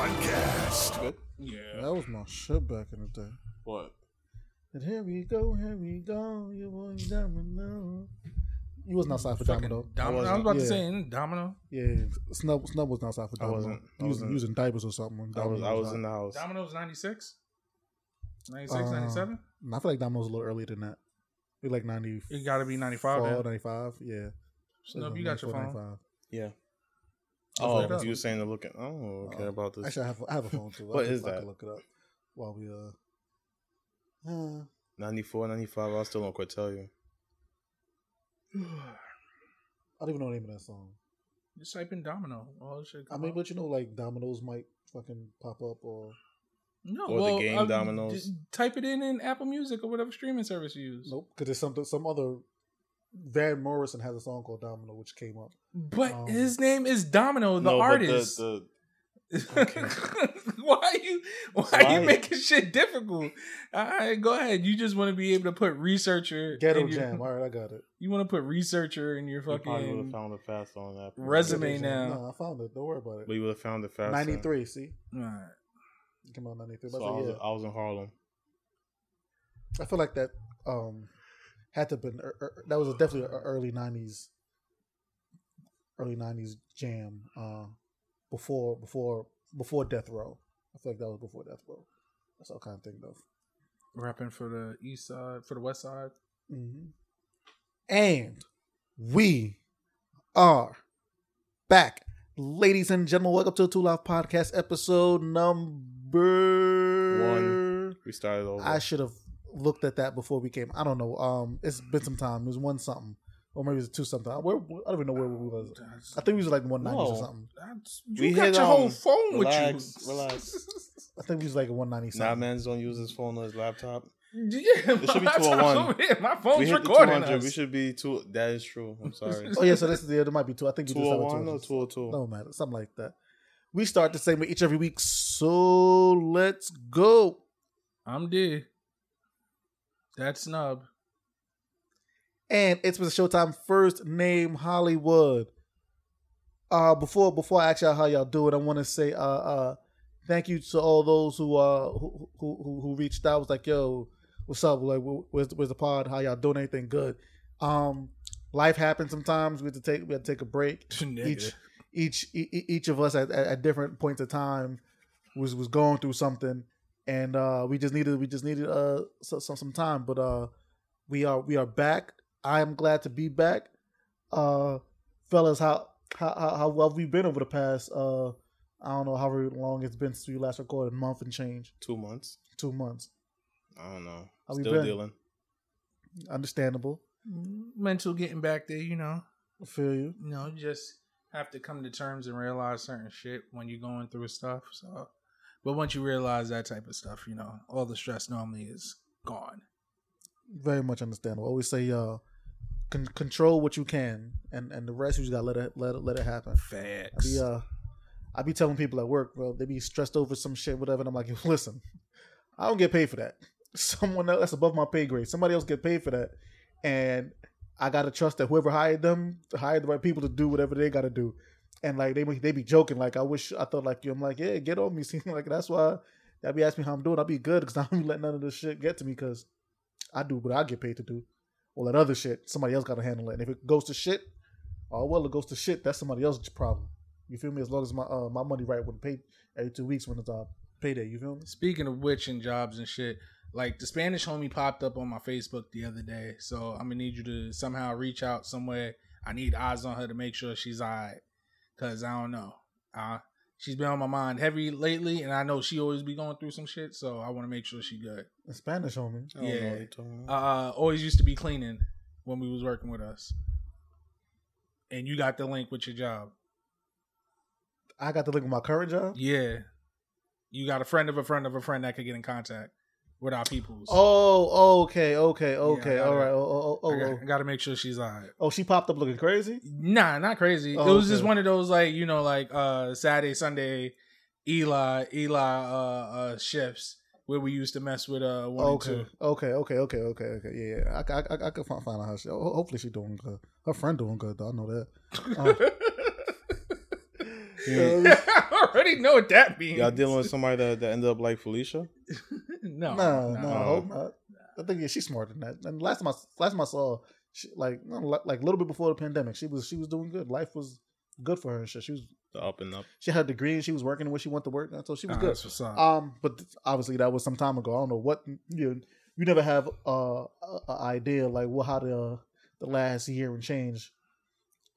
Podcast. Yeah. That was my shit back in the day. What? And here we go, here we go, you boy domino. You wasn't outside for Fucking domino. Domino. I, was wasn't. about to say ain't Domino. Yeah, Snub Snub was not outside for I domino. wasn't. I Using, wasn't. using diapers or something. when I was Domino I was out. in the house. Domino's 96? 96, Uh, 97? I feel like Domino's a little earlier than that. Maybe like 90. It got to be 95. man. 95, yeah. Snub, you got your phone. 95. Yeah. Look Oh, it up. you were saying to look at. Oh, okay. Uh, about this. Actually, I have, I have a phone too. What I can- is I can that? look it up while we uh. uh 94, 95. I still don't quite tell you. I don't even know the name of that song. Just type in Domino. All this shit I mean, up. but you know, like Domino's might fucking pop up or no, or the game um, Domino's. d- type it in in Apple Music or whatever streaming service you use. nope, because there's something some other. Van Morrison has a song called Domino, which came up. But Um, his name is Domino, the no, but artist. the, the Okay. why are you why, Why- are you making shit difficult? All right, go ahead. You just want to be able to put researcher Ghetto in your- Jam. All right, I got it. You want to put researcher in your you probably would have found it fast on that. Resume now. No, I found it. Don't worry about But it. you would have found it fast. 93, see? Alright. It came out 93. So I, I, was, yeah, I was in Harlem. I feel like that um had to have been, er, er, that was definitely an early 90s, early 90s jam uh, before, before, before Death Row. I feel like that was before Death Row. That's all I kind of think of. Rapping for the east side, for the west side. hmm And we are back. Ladies and gentlemen, welcome to the Two Live Podcast episode number One. We started over. I should have looked at that before we came. I don't know. Um, it's been some time. It was one something, or maybe it was two something. Where, I don't even know where we was. I think we was like one nineties or something. that's, you We got hit, your whole um, phone relax, with you. relax. I think we was like one ninety Nah, something. man's don't use his phone or his laptop. Yeah, It should be my laptop's 201. over here. My we phone's hit the recording us. We should be two. That is true. I'm sorry. Oh yeah, so this is yeah, there might be two. I think we just started 201 or 200. 202? No matter, something like that. We start the same way each every week. So let's go. I'm D. That's Snub. And it's been Showtime first name Hollywood. Uh before before I ask y'all how y'all do it, I want to say uh uh thank you to all those who uh who who who, reached out. Was like, yo, what's up? Like, wh- where's where's the pod? How y'all doing? Anything good? Um, life happens sometimes. We have to take we have to take a break. Each e- e- each of us at, at, different points of time was was going through something, and uh we just needed we just needed uh some some, some time. But uh we are we are back. I am glad to be back. Uh, fellas, how how how, well we've been over the past uh I don't know however long it's been since we last recorded, a month and change, Two months. two months. I don't know. How Still been? dealing. Understandable. Mental getting back there, you know. I feel you. You know, you just have to come to terms and realize certain shit when you're going through stuff. So, but once you realize that type of stuff, you know, all the stress normally is gone. Very much understandable. Always say uh con- control what you can, and and the rest you just gotta let it let it let it happen. I Facts. be uh, I be telling people at work, bro, they be stressed over some shit, whatever. And I'm like, listen, I don't get paid for that. Someone else that's above my pay grade. Somebody else get paid for that, and I gotta trust that whoever hired them hired the right people to do whatever they gotta do. And like they be- they be joking, like I wish I thought like you. I'm like, yeah, get on me. See, like that's why they be asking me how I'm doing. I'll be good because I don't be letting none of this shit get to me because I do what I get paid to do. All that other shit, somebody else gotta handle it. And if it goes to shit, oh well, it goes to shit. That's somebody else's problem. You feel me? As long as my uh, my money right when paid every two weeks when it's uh, payday. You feel me? Speaking of which and jobs and shit, like the Spanish homie popped up on my Facebook the other day. So I'm gonna need you to somehow reach out somewhere. I need eyes on her to make sure she's alright. Cause I don't know. Uh she's been on my mind heavy lately and I know she always be going through some shit, so I wanna make sure she good. In Spanish, homie. I Yeah. what you're talking about. Uh always used to be cleaning when we was working with us. And you got the link with your job. I got the link with my current job. Yeah. You got a friend of a friend of a friend that could get in contact with our peoples. Oh, okay, okay, okay. I all right. Oh, oh, I oh, got, oh. I got to make sure she's all right. Oh, she popped up looking crazy. Nah, not crazy. Oh, it was just one of those like you know like uh Saturday Sunday Eli Eli uh uh shifts where we used to mess with uh one Okay, and two. okay, okay, okay, okay, okay. Yeah, yeah. I, I, I, I could find, find out how she. Hopefully, she's doing good. Her friend doing good though. I know that. Uh, I already know what that means. Y'all dealing with somebody that, that ended up like Felicia? no, no, no, no. I hope not. I think yeah, she's smarter than that. And last time I last time I saw, she, like like a little bit before the pandemic, she was she was doing good. Life was good for her and shit. She was The up and up. she had a degree and she was working where she wanted to work, and so she was Ah, good. that's what's. Um, but th- obviously that was some time ago. I don't know what you you never have uh, a, a idea like well how the uh, the last year and change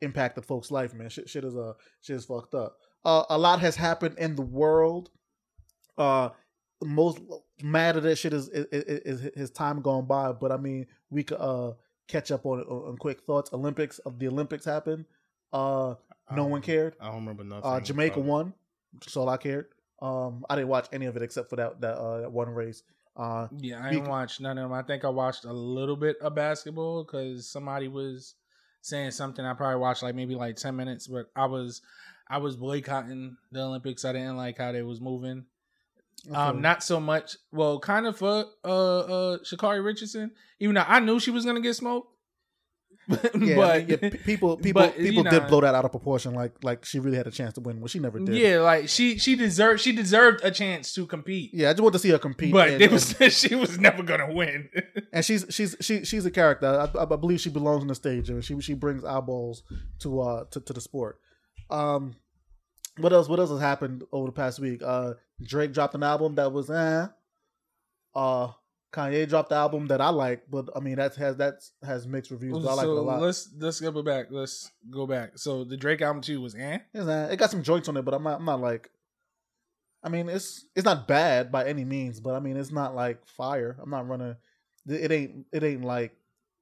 impacted folks' life. Man, shit, shit is uh shit is fucked up. Uh, a lot has happened in the world. Uh, most mad at that shit is, is, is, is his time gone by. But I mean, we could uh catch up on on quick thoughts. Olympics of the Olympics happened. Uh, no one cared. I don't remember nothing. Uh, Jamaica about won. That's all I cared. Um, I didn't watch any of it except for that that, uh, that one race. Uh, Yeah, I didn't c- watch none of them. I think I watched a little bit of basketball because somebody was saying something. I probably watched like maybe like ten minutes, but I was I was boycotting the Olympics. I didn't like how they was moving. Um, not so much. Well, kind of for uh uh Sha'Carri Richardson, even though I knew she was gonna get smoked. but yeah, yeah, people people but, people did know- blow that out of proportion. Like like she really had a chance to win, well, she never did. yeah, like she she deserved she deserved a chance to compete. yeah. I just want to see her compete. But and, it was she was never gonna win. and she's she's she, she's a character. I, I believe she belongs on the stage, and she she brings eyeballs to uh to, to the sport. Um, what else? What else has happened over the past week? Uh, Drake dropped an album that was eh. Uh, Kanye dropped the album that I like, but I mean that has that has mixed reviews. But I like it a lot. let's let's go back. Let's go back. So the Drake album too was eh? It's not- it got some joints on it, but I'm not. I'm not like. I mean, it's it's not bad by any means, but I mean, it's not like fire. I'm not running. It ain't. It ain't like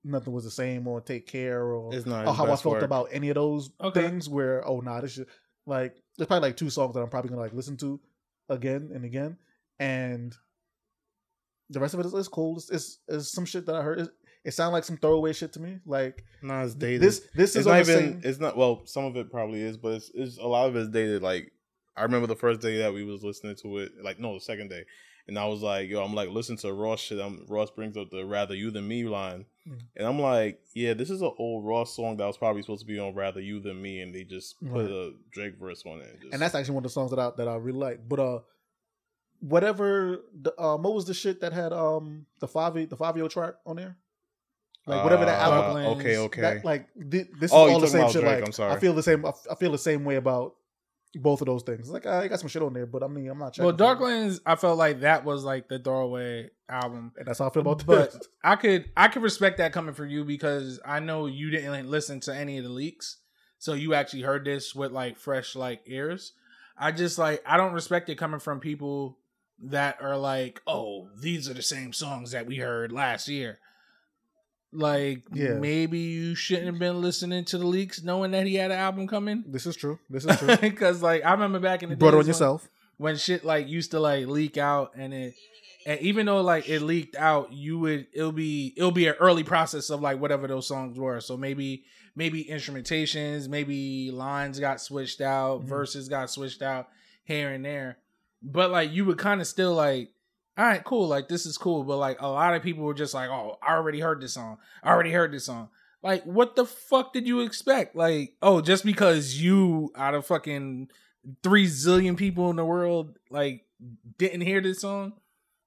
nothing was the same or take care or, It's not or how I felt work. about any of those Okay. things. Where oh nah, this should like there's probably like two songs that I'm probably gonna like listen to again and again, and the rest of it is, is cool. It's, it's, it's some shit that I heard. It, it sounded like some throwaway shit to me. Like Nah, it's dated. this. This is not even. same. It's not. Well, some of it probably is, but it's, it's a lot of it's dated. Like I remember the first day that we was listening to it. Like no, the second day, and I was like, yo, I'm like listening to Ross shit. I'm, Ross brings up the "Rather You Than Me" line, Mhm. and I'm like, yeah, this is an old Ross song that was probably supposed to be on "Rather You Than Me," and they just put Right. a Drake verse on it. And, just, and that's actually one of the songs that I that I really like. But uh, whatever the um, what was the shit that had um the five the five year track on there? Like whatever that Uh, album. album- Okay, okay. That, like thi- this is Oh, all the same shit. Drake, like I'm sorry. I feel the same. I f- I feel the same way about both of those things. Like I got some shit on there, but I mean I'm not checking. Well. Dark Lanes, I felt like that was like the throwaway album. and that's how I feel about But this. I could I could respect that coming from you because I know you didn't listen to any of the leaks, so you actually heard this with like fresh like ears. I just like I don't respect it coming from people that are like, oh, these are the same songs that we heard last year. Like Yeah. maybe you shouldn't have been listening to the leaks, knowing that he had an album coming. This is true. This is true. Because like I remember back in the brought it on when- yourself. when shit like used to like leak out and it and even though like it leaked out you would it'll be it'll be an early process of like whatever those songs were so maybe maybe instrumentations maybe lines got switched out Mhm. verses got switched out here and there but like you would kind of still like all right cool like this is cool but like a lot of people were just like oh i already heard this song i already heard this song like what the fuck did you expect like oh just because you out of fucking three zillion people in the world like didn't hear this song,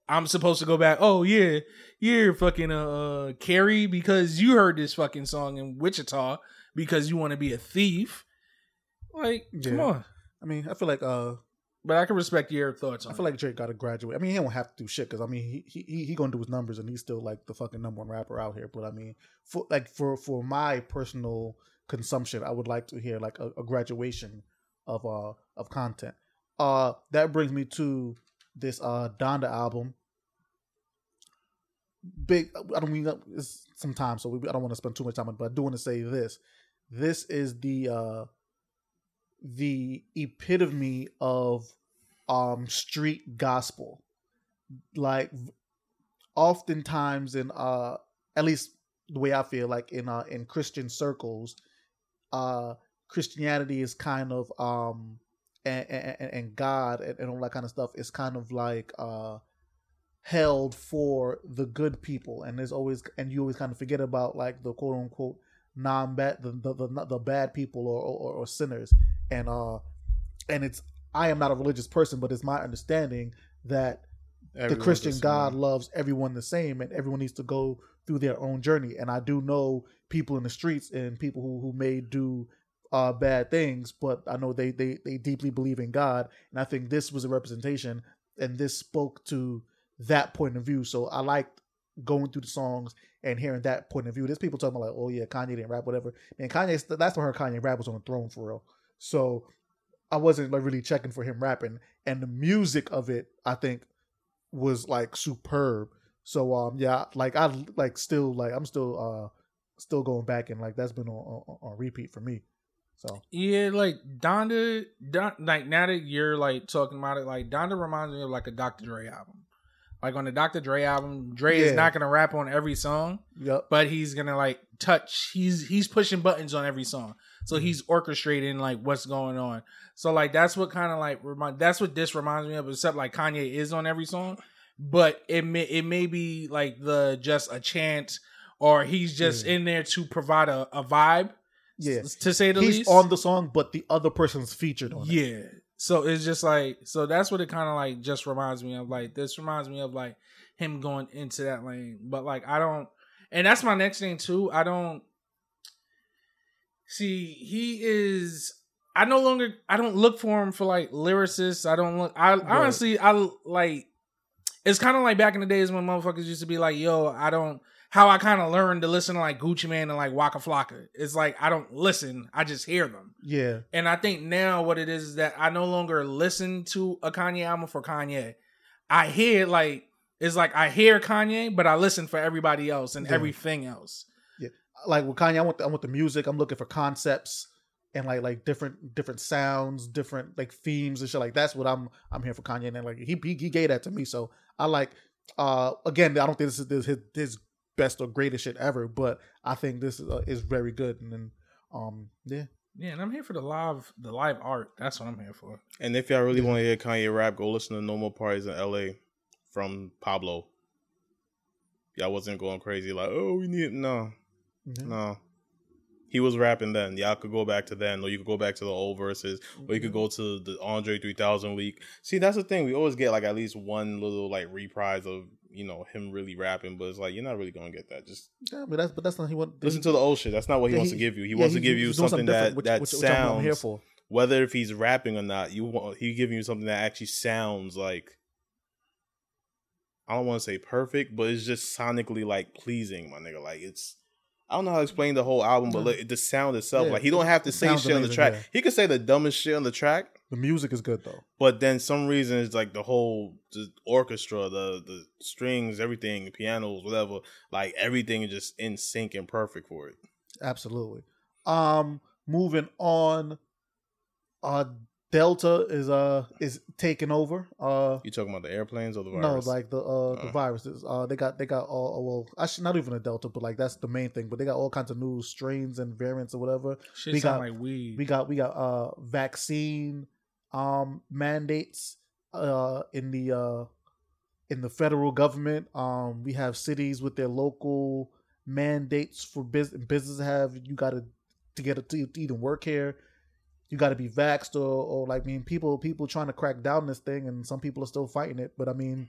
I'm supposed to go back. Oh yeah, you're fucking uh, uh Carrie, because you heard this fucking song in Wichita because you want to be a thief. Like, come on. I mean, I feel like uh, But I can respect your thoughts on. I feel like Drake got to graduate. I mean, he don't have to do shit because I mean, he he he gonna do his numbers and he's still like the fucking number one rapper out here. But I mean, for like for for my personal consumption, I would like to hear like a, a graduation of uh of content. Uh, that brings me to this uh Donda album. Big. I don't mean it's some time, so we, I don't want to spend too much time on it. But I do want to say this. This is the uh the epitome of um street gospel. Like oftentimes in uh at least the way i feel like in uh in christian circles uh christianity is kind of um and and, and god and, and all that kind of stuff is kind of like uh held for the good people. And there's always and you always kind of forget about like the quote unquote non-bad the the, the, the bad people or, or or sinners and uh and it's I am not a religious person, but it's my understanding that the Christian. God loves everyone the same, and everyone needs to go through their own journey. And I do know people in the streets and people who, who may do uh, bad things, but I know they, they they deeply believe in God, and I think this was a representation, and this spoke to that point of view. So I liked going through the songs and hearing that point of view. There's people talking about like, oh yeah, Kanye didn't rap, whatever. Man, Kanye, that's when her Kanye rap was on the throne for real. So I wasn't like really checking for him rapping, and the music of it, I think, was like superb. So um yeah, like I like still like I'm still uh still going back and like that's been on on, on repeat for me. So Yeah, like Donda, Don, like now that you're like talking about it, like Donda reminds me of like a Dr. Dre album. Like on the Dr. Dre album, Dre is not gonna rap on every song, yep, but he's gonna like touch. He's he's pushing buttons on every song, so mm-hmm. he's orchestrating like what's going on. So like that's what kind of like remind. That's what this reminds me of. Except like Kanye is on every song, but it may it may be like the just a chant or he's just Yeah. in there to provide a, a vibe. yeah. to say the He's least. on the song, but the other person's featured on it. Yeah. So it's just like so that's what it kind of like just reminds me of. Like this reminds me of like him going into that lane. But like I don't and that's my next thing too. I don't see he is I no longer I don't look for him for like lyricists. I don't look I honestly I like it's kind of like back in the days when motherfuckers used to be like, yo, I don't how I kind of learned to listen to like Gucci Mane and like Waka Flocka. It's like I don't listen, I just hear them. Yeah, And I think now what it is is that I no longer listen to a Kanye album for Kanye. I hear like it's like I hear Kanye, but I listen for everybody else and Yeah. everything else. Yeah. Like with Kanye, I want the, I want the music. I'm looking for concepts and like like different different sounds, different like themes and shit. Like that's what I'm I'm here for Kanye. And like he he, he gave that to me, so I like. Uh, again, I don't think this is this, his, his best or greatest shit ever, but I think this is, uh, is very good. And then, um, yeah, Yeah, and I'm here for the live the live art. That's what I'm here for. And if y'all really Yeah. want to hear Kanye rap, go listen to No More Parties in LA from Pablo. Y'all wasn't going crazy like, oh, we need no, Mhm. no. He was rapping then. Y'all could go back to then, or you could go back to the old verses, or you could mm-hmm. go to the Andre 3000 leak. See, that's the thing. We always get like at least one little like reprise of you know him really rapping, but it's like you're not really gonna get that. Just yeah, but that's but that's not he want. listen to the old shit. That's not what he yeah, wants he- to give you. He yeah, wants to give you doing something that which- that which- which sounds I'm here for. whether if he's rapping or not, you want he giving you something that actually sounds like I don't want to say perfect, but it's just sonically like pleasing, my nigga. Like it's I don't know how to explain the whole album, but like, the sound itself, Yeah, like he don't have to say sounds shit on the amazing, track. yeah. He could say the dumbest shit on the track, The music is good though. but then some reason it's like the whole the orchestra, the the strings, everything, pianos, whatever, like everything is just in sync and perfect for it. Absolutely. Um, moving on. Uh, Delta is uh is taking over. Uh, You talking about the airplanes or the no, like the uh the Uh. viruses. Uh, they got they got all well, actually not even a Delta, but like that's the main thing. But they got all kinds of new strains and variants or whatever. Shit We got- like weed. We got we got uh vaccine um mandates uh in the uh in the federal government. Um we have cities with their local mandates for business business have you got to to get it to, to even work here. You got to be vaxxed or, or like I mean people people trying to crack down this thing and some people are still fighting it. But I mean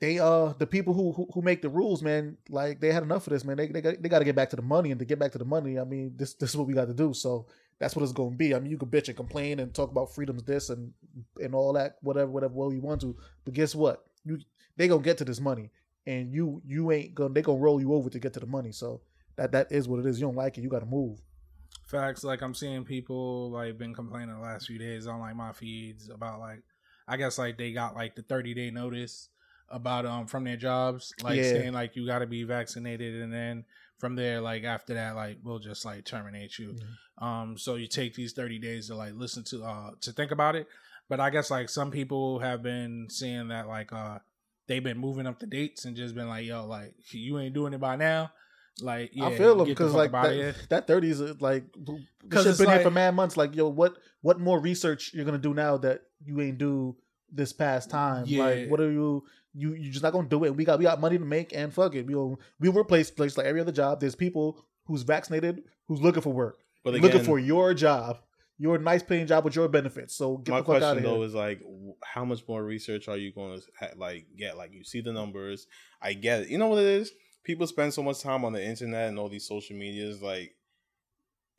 they uh the people who, who who make the rules, man, like they had enough of this, man. They they got, they got to get back to the money, and to get back to the money, I mean, this this is what we got to do. So that's what it's going to be. I mean, you can bitch and complain and talk about freedoms, this and and all that, whatever, whatever way you want to. But guess what? You they gonna get to this money, and you you ain't gonna they gonna roll you over to get to the money. So that that is what it is. You don't like it, you got to move. Facts, like I'm seeing people like been complaining the last few days on like my feeds about like I guess like they got like the 30 day notice about um from their jobs, like Yeah. saying like you gotta be vaccinated and then from there, like after that, like we'll just like terminate you. Um so you take these 30 days to like listen to uh to think about it. But I guess like some people have been seeing that like uh they've been moving up the dates and just been like, yo, like you ain't doing it by now. Like yeah, I feel them because like up outta here. that, that thirty is uh, like Because because it's it's been here for like- mad months. Like yo, what what more research you're gonna do now that you ain't do this past time? Yeah. Like what are you? You you just not gonna do it. We got we got money to make and fuck it. We will we replace place like every other job. There's people who's vaccinated who's looking for work, but looking for your job. your nice paying job with your benefits. So get My the fuck out question of though here. is like, how much more research are you going to ha- like get? Like, you see the numbers. I get it. You know what it is? People spend so much time on the internet and all these social medias, like,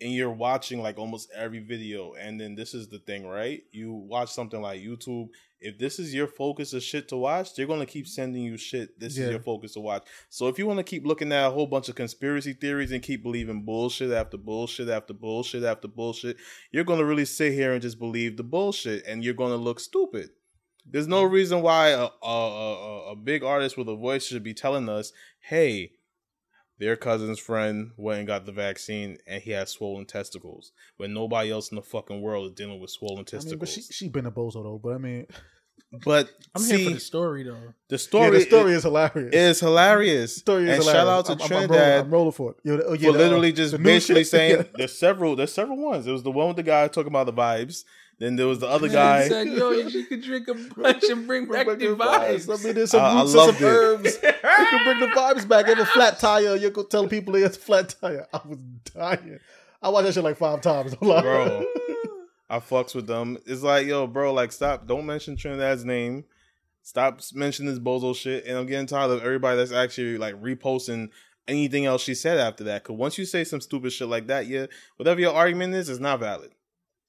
and you're watching like almost every video. And then this is the thing, right? You watch something like YouTube. If this is your focus of shit to watch, they're gonna keep sending you shit. This Yeah. is your focus to watch. So if you want to keep looking at a whole bunch of conspiracy theories and keep believing bullshit after bullshit after bullshit after bullshit, you're gonna really sit here and just believe the bullshit, and you're gonna look stupid. There's no reason why a a, a, a big artist with a voice should be telling us, "Hey, their cousin's friend went and got the vaccine, and he has swollen testicles," when nobody else in the fucking world is dealing with swollen I mean, testicles. but she she been a bozo though. But I mean, but I'm see, here for the story though. the yeah, story, the story is hilarious. is hilarious. The story is and hilarious. shout out to I'm, I'm- I'm rolling, I'm rolling for it. Yeah, oh, yeah, for the, uh, literally just the basically saying Yeah. there's several there's several ones. There was the one with the guy talking about the vibes. Then there was the other Man, guy. he said, "Yo, you could drink a bunch and bring back the vibes." I mean, there's some I- I roots and loved some it. herbs. you can bring the vibes back. You have a flat tire. You go tell people it's a flat tire. I was dying. I watched that shit like five times. Don't. Bro. I fucks with them. It's like, yo, bro, like stop. Don't mention Trinidad's name. Stop mentioning this bozo shit. And I'm getting tired of everybody that's actually like reposting anything else she said after that. Cause once you say some stupid shit like that, yeah, whatever your argument is, it's not valid.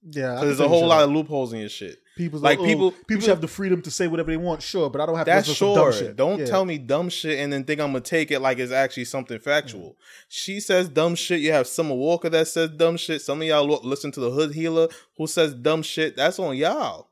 Yeah, Cause there's a whole lot of loopholes in your shit. people. like, Like oh, people- people, people- have the freedom to say whatever they want. Sure, but I don't have That's to sure. some dumb shit. Don't Yeah. tell me dumb shit and then think I'm gonna take it like it's actually something factual. She says dumb shit. You have Summer Walker that says dumb shit. Some of y'all lo- listen to the Hood Healer who says dumb shit. That's on y'all.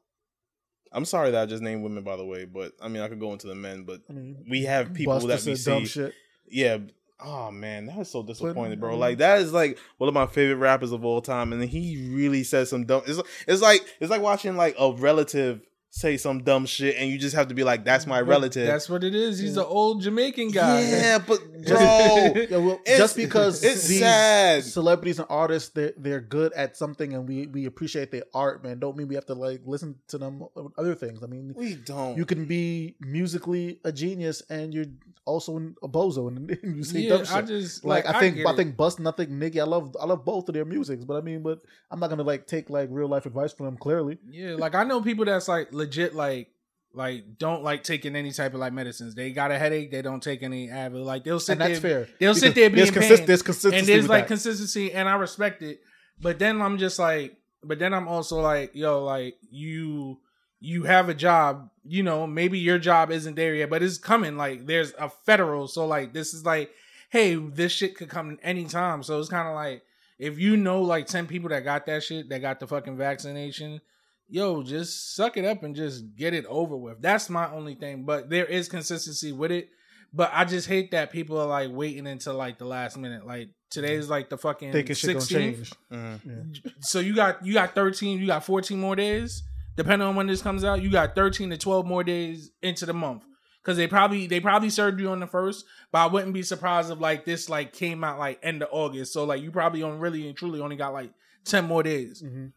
I'm sorry that I just named women, by the way, but I mean I could go into the men, but I mean, we have people Busta that we said dumb see. shit. Yeah. Oh man, that is so disappointed, bro. Like that is like one of my favorite rappers of all time, and he really says some dumb. It's, it's like it's like watching like a relative say some dumb shit, and you just have to be like, "That's my relative." That's what it is. He's an old Jamaican guy. Yeah, but Just- bro, Yeah, well, It's- just because it's these sad. celebrities and artists they're they're good at something and we we appreciate their art, man, don't mean we have to like listen to them other things. I mean, we don't. you can be musically a genius and you're also a bozo and you say Yeah, dumb shit. I just like, like, I think I, think Bust and I Nicki, I love I love both of their musics, but I mean, but I'm not gonna like take like real life advice from them. Clearly, Yeah, like I know people that's like legit like like don't like taking any type of like medicines. They got a headache, they don't take any Advil. Like they'll sit and that's there, fair. They'll sit there being there's, consist- pain, there's consistency and there's like that. consistency, and I respect it. But then I'm just like, but then I'm also like, yo, like you you have a job, you know, maybe your job isn't there yet, but it's coming. Like there's a federal, so like this is like, hey, this shit could come anytime. So it's kind of like if you know like ten people that got that shit, that got the fucking vaccination, yo, just suck it up and just get it over with. That's my only thing. But there is consistency with it. But I just hate that people are like waiting until like the last minute. Like today's like the fucking thinking shit gonna 16th. change. Mhm. So you got you got 13, you got 14 more days. Depending on when this comes out, you got 13 to 12 more days into the month. Cause they probably they probably served you on the first, but I wouldn't be surprised if like this like came out like end of August. So like you probably on really and truly only got like 10 more days. Mhm.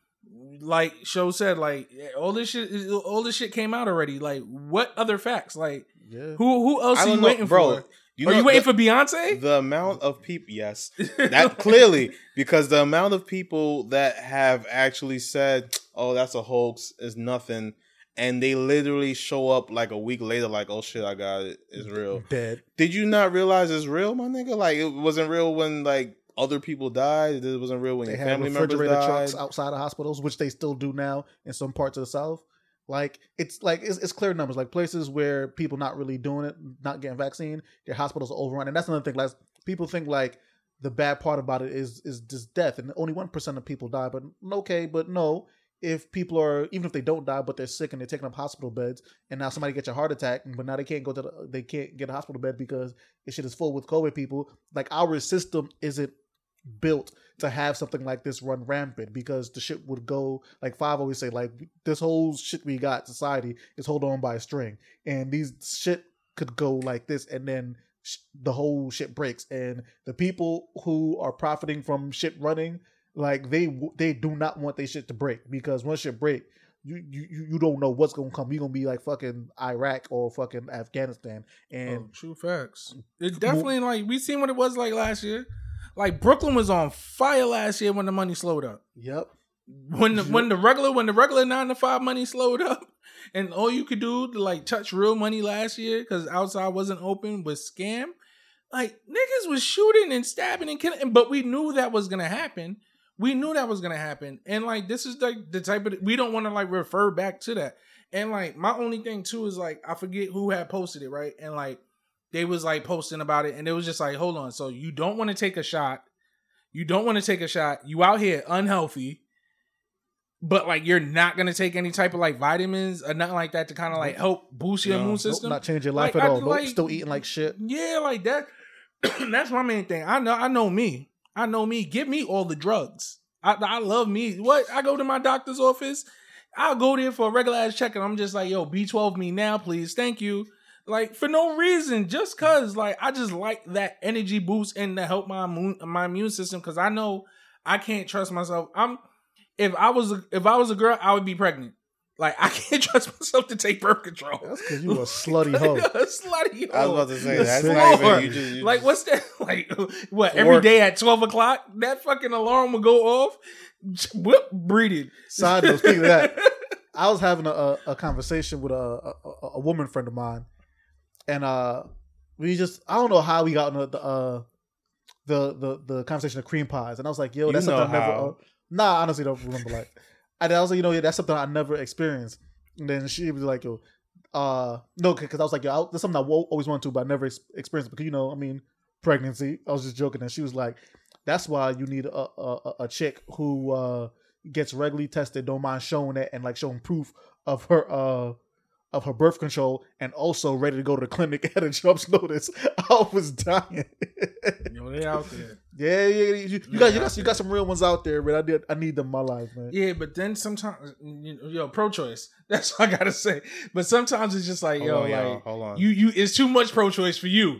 Like show said, like all this shit all this shit came out already. Like what other facts? Like Yeah. who who else are you know, waiting bro. for? You are know you waiting the, for Beyonce? the amount of people? Yes, that clearly because the amount of people that have actually said, "Oh, that's a hoax," is nothing, and they literally show up like a week later, like, "Oh shit, I got it. It's real." Dead. Did you not realize it's real, my nigga? Like it wasn't real when like other people died. It wasn't real when They your had family members refrigerator trucks outside of hospitals, which they still do now in some parts of the South. Like it's like it's, it's clear numbers. Like places where people not really doing it, not getting vaccine, their hospitals are overrun, and that's another thing. Like people think like the bad part about it is is just death, and only one percent of people die. But okay, but no, if people are even if they don't die, but they're sick and they're taking up hospital beds, and now somebody gets a heart attack, but now they can't go to the, they can't get a hospital bed because the shit is full with COVID people. Like our system isn't built to have something like this run rampant because the shit would go like five always say like this whole shit we got society is hold on by a string and these shit could go like this and then sh- the whole shit breaks and the people who are profiting from shit running like they they do not want their shit to break because once shit break you, you you- you don't know what's gonna come. You're gonna be like fucking Iraq or fucking Afghanistan, and Oh, true facts. It definitely like we seen what it was like last year. Like Brooklyn was on fire last year when the money slowed up. yep, when the when the regular when the regular nine to five money slowed up, and all you could do to like touch real money last year because outside wasn't open was scam. Like niggas was shooting and stabbing and killing, but we knew that was gonna happen. We knew that was gonna happen, and like this is like the type of we don't want to like refer back to that. And like my only thing too is like I forget who had posted it right, and like they was like posting about it, and it was just like, hold on, so you don't want to take a shot, you don't want to take a shot, you out here unhealthy, but like you're not gonna take any type of like vitamins or nothing like that to kind of like help boost your immune Nope, system. not change your life Like, at all. Nope, like- still eating like shit. Yeah, like that. That's my main thing. I know. I know me. I know me. Give me all the drugs. I, I love me. What? I go to my doctor's office. I'll go there for a regular ass check, and I'm just like, yo, B12 me now, please. Thank you. Like for no reason, just cause like I just like that energy boost and to help my immune, my immune system. Cause I know I can't trust myself. I'm if I was a, if I was a girl, I would be pregnant. Like I can't trust myself to take birth control. That's because you a slutty hoe. a slutty hoe. I was about to say Yes, that's sir. not Lord. even you just you Like what's that? Like what? Every Or- day at twelve o'clock, that fucking alarm would go off. Whip breeding. Side note, speaking of that, I was having a, a, a conversation with a, a a- a woman friend of mine, and uh, we just I don't know how we got on the uh, the the the conversation of cream pies, and I was like, yo, You that's something I never. Uh, nah, honestly don't remember. Like, and I was like, you know, yeah, that's something I never experienced. And then she was like, yo, uh, no, because I was like, yo, I, that's something I always wanted to, but I never ex- experienced because you know, I mean, pregnancy. I was just joking, and she was like, that's why you need a a, a, a chick who uh gets regularly tested, don't mind showing it and like showing proof of her uh of her birth control and also ready to go to the clinic at a Trump's notice. I was dying. Yo, they out there. yeah, yeah, you, you got you got you got some real ones out there, man. I did I need them in my life, man. Yeah, but then sometimes, you know, yo, pro-choice. That's what I gotta say. But sometimes it's just like, hold yo, on, y'all. like hold on, you, you, it's too much pro-choice for you.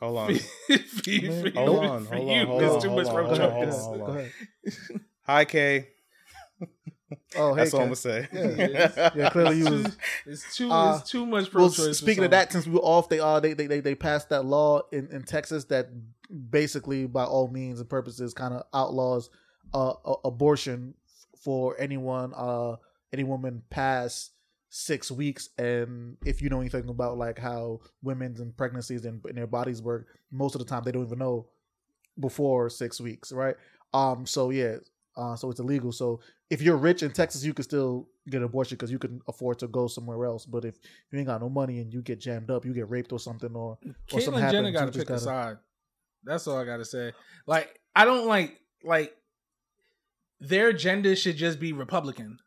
hold on. for you, Man, for hold you, on, for hold you. on, hold It's on, too hold much on, Go hold on, go pro-choice. hold on. Hi, Kay. Oh, hey, That's all I'm gonna say. Yeah. Yeah, clearly you was It's too, Uh, it's too much Well, pro-choice. for speaking of that, since we were off, they uh they they they, they passed that law in, in Texas that basically, by all means and purposes, kind of outlaws uh a- abortion for anyone uh any woman past six weeks. And if you know anything about like how women's and pregnancies and, and their bodies work, most of the time they don't even know before six weeks, right? Um. So yeah. Uh, so it's illegal. So if you're rich in Texas, you can still get an abortion because you can afford to go somewhere else. But if you ain't got no money and you get jammed up, you get raped or something, or or something Caitlyn Jenner got to pick a gotta- side. That's all I got to say. Like, I don't like like their agenda should just be Republican.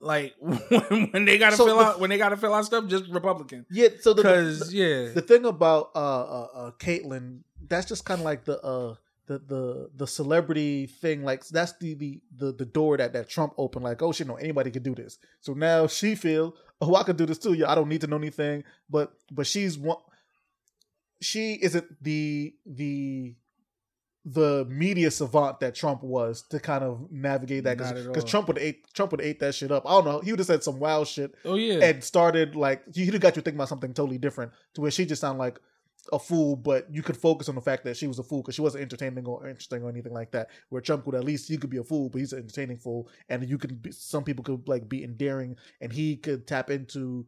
Like when, when they got to So fill the- out when they got to fill out stuff, just Republican. yeah. So the, Because yeah, the thing about uh, uh, uh Caitlyn, that's just kind of like the uh the the the celebrity thing. Like that's the the the, the door that that Trump opened. Like oh shit, no, anybody could do this. So now she feel oh I could do this too. Yeah, I don't need to know anything. But but she's one. She isn't the the the media savant that Trump was to kind of navigate that because. Trump would ate Trump would ate that shit up. I don't know. He would have said some wild shit oh yeah, and started like he would have got you thinking about something totally different to where she just sounded like a fool, but you could focus on the fact that she was a fool because she wasn't entertaining or interesting or anything like that. Where Trump would at least he could be a fool, but he's an entertaining fool, and you could be, some people could like be endearing, and he could tap into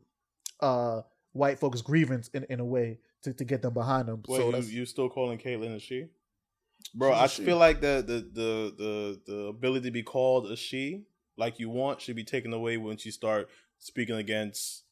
uh white folks' grievance in, in a way to, to get them behind him. Wait, so you, you still calling Caitlyn a she? Bro, She's I she. feel like the, the the the the ability to be called a she, like you want, should be taken away once you start speaking against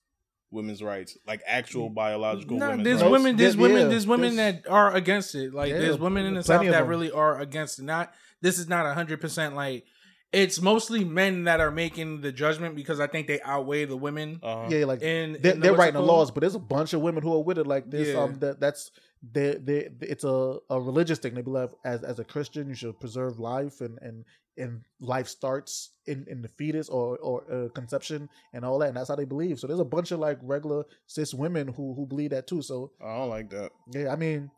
women's rights, like actual biological no, women's there's rights. women, there's Yeah, women, there's women there's- that are against it. Like Yeah, there's women in the South that really are against it. Not this is not hundred percent like. It's mostly men that are making the judgment because I think they outweigh the women. Uh-huh. yeah, like In, they're, in the they're writing the laws, but there's a bunch of women who are with it. Like this, Yeah. um, that that's they they it's a, a religious thing. They believe as as a Christian, you should preserve life, and and and life starts in in the fetus or or uh, conception and all that, and that's how they believe. So there's a bunch of like regular cis women who who believe that too. So I don't like that. yeah, I mean,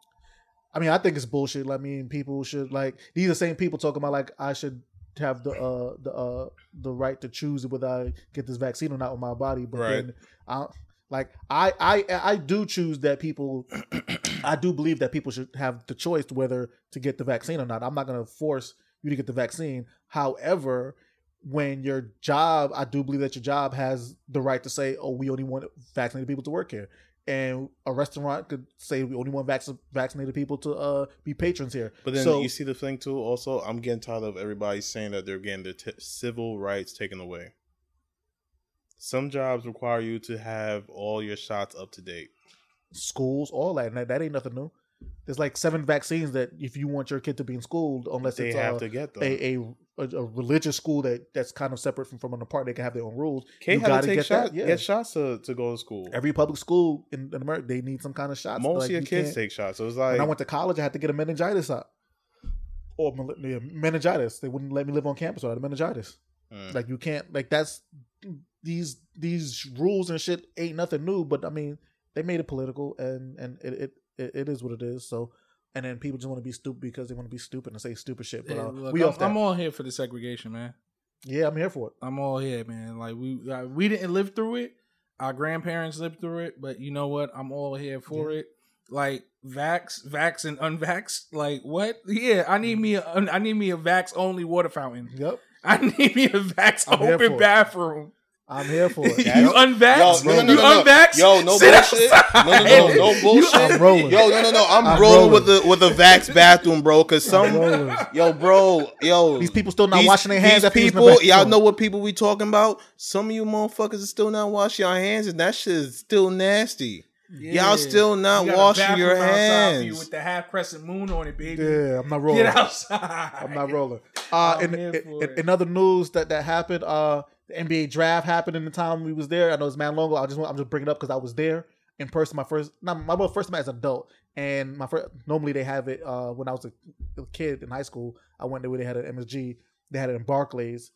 I mean, I think it's bullshit. I mean, people should like these are the same people talking about like I should have the uh the uh the right to choose whether I get this vaccine or not with my body. But Right. then I like I I I do choose that people I do believe that people should have the choice whether to get the vaccine or not. I'm not gonna force you to get the vaccine. However, when your job, I do believe that your job has the right to say, "Oh, we only want vaccinated people to work here," and a restaurant could say, "We only want vac- vaccinated people to uh, be patrons here." But then So- you see the thing too. Also, I'm getting tired of everybody saying that they're getting their t- civil rights taken away. Some jobs require you to have all your shots up to date. schools, all that. That, that ain't nothing new. There's like seven vaccines that if you want your kid to be in school, unless They it's have uh, to get a, a a a religious school that that's kind of separate from from an apart, they can have their own rules. Can't you gotta take get shots. that, yeah. Get shots to, to go to school. Every public school in, in America, they need some kind of shots. Most Like, of your you kids take shots. So it's like When I went to college, I had to get a meningitis shot. Or meningitis. They wouldn't let me live on campus without a meningitis. mm. Like you can't. Like that's these these rules and shit ain't nothing new. But I mean, they made it political, and and it it, it, it is what it is. So, and then people just want to be stupid because they want to be stupid and say stupid shit. But uh, look, we I'm, off that. I'm all here for the segregation, man. yeah, I'm here for it. I'm all here, man. Like we uh, we didn't live through it. Our grandparents lived through it, but you know what? I'm all here for it. Like vax, vax, and unvax. Like what? Yeah, I need me. A, I need me a vax only water fountain. Yep, I need me a vax I'm open bathroom. I'm here for it. you Yeah, I unvax? Yo, no, no, no, you no, no. unvax? Yo, no Sit bullshit. outside. No, no, no, no bullshit. I'm rolling. Yo, no, no, no. I'm, I'm rolling, rolling. with the with the vax bathroom, bro. Cause some, yo, bro, yo, These people still not these- washing their hands. These after the people, y'all bathroom. know what people we talking about. Some of you motherfuckers are still not washing your hands, and that shit is still nasty. Y'all still not You washing your bathroom outside for you with the half crescent moon on it, baby. Yeah, I'm not rolling. Get outside. I'm not rolling. Uh, I'm in, here in, for in, it. in other news that that happened, uh, the NBA draft happened in the time we was there. I know it's man long ago. I just want, I'm just bringing it up because I was there in person. My first, not my first time as an adult, and my first. Normally they have it uh, when I was a, a kid in high school. I went there where they had an MSG. They had it in Barclays.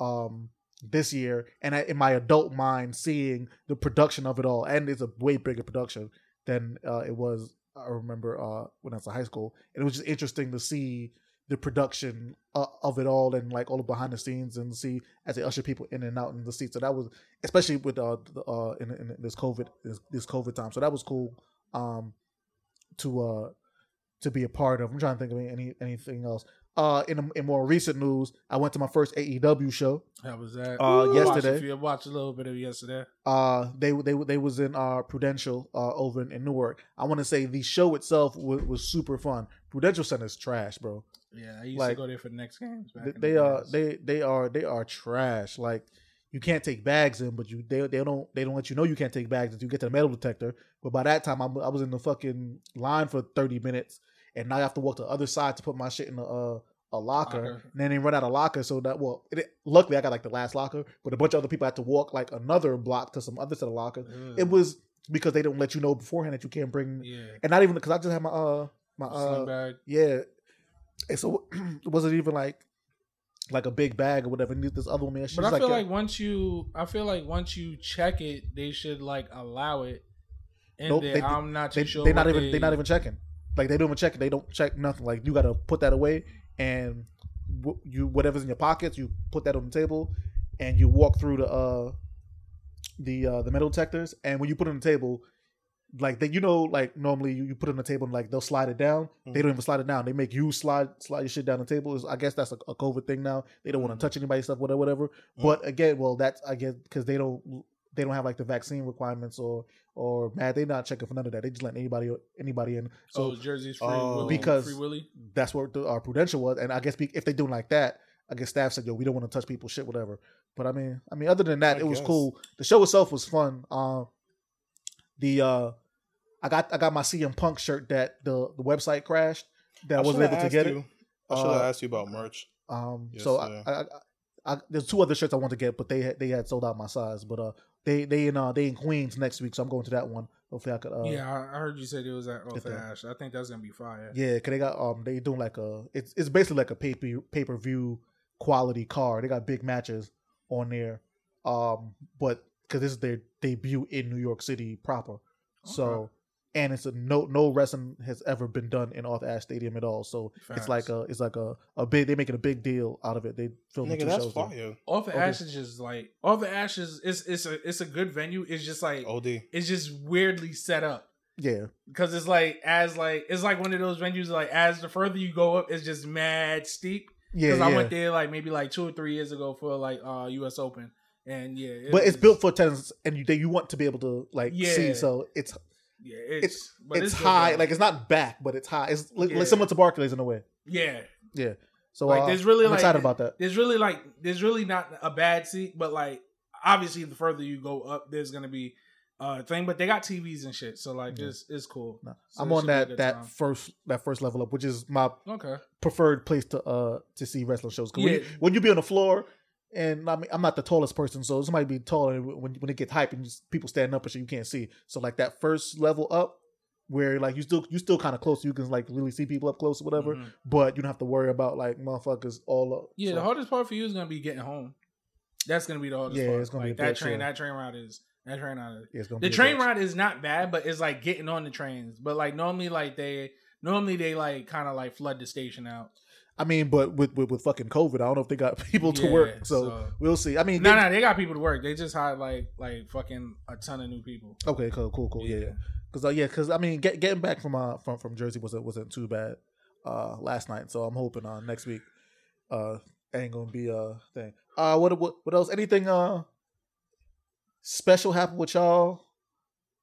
Um, this year, and I, in my adult mind, seeing the production of it all, and it's a way bigger production than uh, it was. I remember uh, when I was in high school, and it was just interesting to see the production uh, of it all and like all the behind the scenes and see as they usher people in and out in the seats. So that was especially with uh, the, uh in, in this COVID this, this COVID time. So that was cool um to uh to be a part of. I'm trying to think of any anything else. Uh, in in more recent news, I went to my first AEW show. How was that? Uh, I watched yesterday. a few- watched a little bit of it yesterday. Uh, they they they was in uh Prudential uh over in, in Newark. I want to say the show itself was, was super fun. Prudential Center is trash, bro. Yeah, I used Like, to go there for the Nets games. Back They, the are days. they they are they are trash. Like you can't take bags in, but you they they don't they don't let you know you can't take bags until you get to the metal detector. But by that time, I'm, I was in the fucking line for thirty minutes, and now I have to walk to the other side to put my shit in a uh, a locker. Locker. And then they run out of locker, so that well, it, luckily I got like the last locker, but a bunch of other people had to walk like another block to some other set of locker. Ugh. It was because they don't let you know beforehand that you can't bring, yeah. and not even because I just had my uh my uh bag. yeah. And so it wasn't even like like a big bag or whatever. And this other woman, she's But I feel yeah. like once you, I feel like once you check it, they should like allow it. And Nope, they- I'm not they, sure. they're not even they, they're not even checking. Like they don't even check it. They don't check nothing. Like you got to put that away and w- you whatever's in your pockets, you put that on the table, and you walk through the uh the uh the metal detectors. And when you put it on the table, like they you know like normally you, you put it on the table and like they'll slide it down. They don't even slide it down. They make you slide slide your shit down the table. I guess that's a, a COVID thing now. They don't want to touch anybody's stuff, whatever, whatever. But again, well, that's I guess because they don't they don't have like the vaccine requirements or or man, they're not checking for none of that. They just let anybody anybody in. So So Jersey's free Oh. Willy, Because- free Willy. that's what the, our prudential was. And I guess be, if they doing like that, I guess staff said, "Yo, we don't want to touch people, shit, whatever." But I mean, I mean, other than that, I it was cool. The show itself was fun. Um, the uh, I got I got my CM Punk shirt that the the website crashed that I, wasn't able to asked get you- it. I should have Uh, asked you about merch. Um, Yes, so I. I, I, I, there's two other shirts I want to get, but they had, they had sold out my size. But uh, they they in uh they in Queens next week, so I'm going to that one. Hopefully, I could. Uh, yeah, I I heard you said it was at Off get that. Ash. I think that's gonna be fire. yeah, cause they got um they doing like a it's it's basically like a pay pay per view quality card. They got big matches on there, um, but because this is their debut in New York City proper, so. Okay. And it's a no no wrestling has ever been done in Arthur Ashe Stadium at all. So Facts. it's like a it's like a, a big they making a big deal out of it. They filmed Nigga, two that's shows. there. fire. Off the Okay. Ash is just like Arthur Ashe is it's it's a it's a good venue. It's just like OD. it's just weirdly set up. Yeah, because it's like as like it's like one of those venues like as the further you go up it's just mad steep Yeah, because I yeah. went there like maybe like two or three years ago for like uh U.S. Open, and yeah, it but it's built for attendance, and you, you want to be able to like Yeah. see. So it's Yeah, it's it's but it's, good, high. Like it's not back, but it's high. It's like, Yeah. similar to Barclays in a way. yeah. Yeah. So Like, uh, there's really, I'm like- excited about that. There's really like there's really not a bad seat, but like obviously the further you go up, there's gonna be uh thing. But they got TVs and shit, so like Yeah. it's it's cool. No, So I'm on should be a that that time. first that first level up, which is my Okay. preferred place to uh to see wrestling shows. 'Cause when, Yeah. you, when you be on the floor, and I mean I'm not the tallest person, so somebody be taller when when it gets hype and just people standing up and shit, you can't see. So like that first level up, where like you still you still kind of close, you can like really see people up close or whatever, Mhm. but you don't have to worry about like motherfuckers all up. Yeah, So, the hardest part for you is gonna be getting home. That's gonna be the hardest Yeah, part. it's gonna be like a that bitch, train. yeah. That train ride is that train ride. Is, yeah, it's gonna the be train ride is not bad, but it's like getting on the trains. But like normally, like they normally they like kind of like flood the station out. I mean, but with, with with fucking COVID, I don't know if they got people to Yeah, work, so, so- we'll see. I mean, No, they- no, they got people to work. They just hired like like fucking a ton of new people. okay, cool, cool, cool, yeah, yeah. Because uh, yeah, because I mean, get, getting back from uh from from Jersey wasn't wasn't too bad uh last night. So I'm hoping uh next week uh ain't gonna be a thing. Uh, what what what else? Anything uh special happened with y'all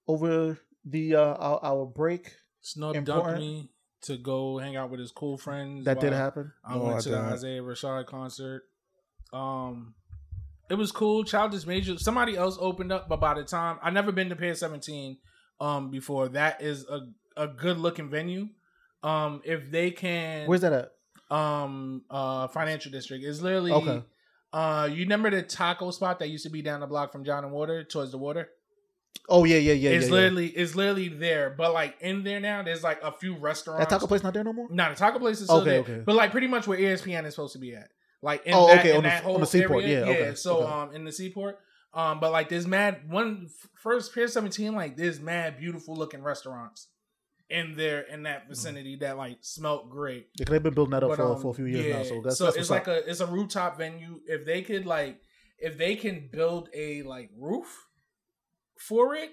over the uh our, our break Snub dunked me to go hang out with his cool friends. that did happen? I No, went I to the. Isaiah Rashad concert. Um, it was cool. Childish Major. Somebody else opened up, but by the time I never been to Pier 17 um before. That is a a good looking venue. Um, if they can, Where's that at? um uh financial district is literally Okay. uh you remember the taco spot that used to be down the block from John and Water towards the water? Oh yeah, yeah, yeah. it's yeah, yeah. literally it's literally there, but like in there now, there's like a few restaurants. That taco place not there no more. No, the taco place is still Okay, there, okay. but like pretty much where ESPN is supposed to be at. Like in Oh, that, okay, in on the- that on whole the seaport, area. yeah, okay, So okay. um in the seaport. Um, but like there's mad one first Pier 17, like there's mad beautiful looking restaurants in there in that vicinity that like smelt great. Yeah, they've been building that up But, for, um, for a few years now. So that's, so that's it's like up. a it's a rooftop venue. If they could like if they can build a like roof for it,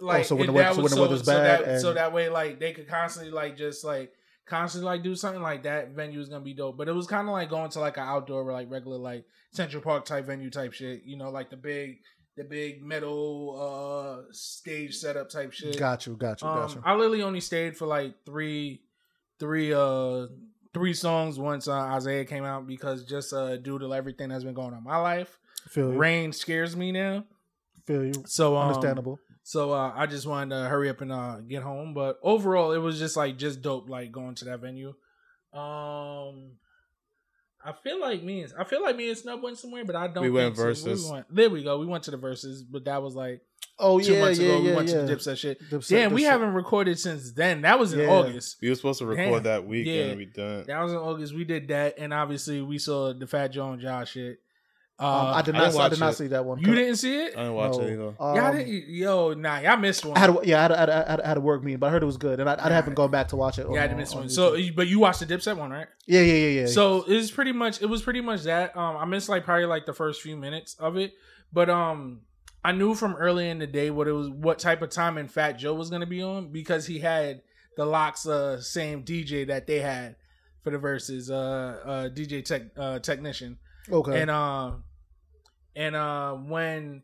like Oh, so when the weather- so when the weather's so bad that, so that way like they could constantly like just like constantly like do something like that venue is gonna be dope. But it was kind of like going to like an outdoor like regular like Central Park type venue type shit. You know, like the big the big metal uh stage setup type shit. Got you, got you, got Um, you. I literally only stayed for like three, three, uh, three songs once uh, Isaiah came out because just uh, due to everything that's been going on in my life, rain scares me now. Feel you. So um, Understandable. So uh, I just wanted to hurry up and uh, get home. But overall, it was just like just dope, like going to that venue. Um, I feel like me and I feel like me and Snub went somewhere, but I don't. We went think so. We went- there we go. We went to the verses, but that was like Oh two yeah, months yeah, ago. yeah, we went yeah. to the Dipset shit. Dipset- Damn, we haven't recorded since then. That was in Yeah. August. We were supposed to record Damn. that weekend. Yeah. and We didn't. That was in August. We did that, and obviously we saw the Fat Joe and Josh shit. Uh, Um, I did I not. didn't I, did not it. see that one. you didn't see it? I didn't watch No. it either. Um, y'all didn't, yo, nah, y'all missed one. I had a, yeah, I had, a, I, had a, I, had a, I had a work meeting, but I heard it was good, and I, I haven't gone back to watch it. yeah, I on- didn't miss on one. YouTube. So, but you watched the Dipset one, right? yeah, yeah, yeah, yeah. So it's pretty much it was pretty much that. Um, I missed like probably like the first few minutes of it, but um, I knew from early in the day what it was, what type of time and Fat Joe was gonna be on because he had the locks uh same DJ that they had for the verses uh uh DJ tech uh technician okay, and uh and uh when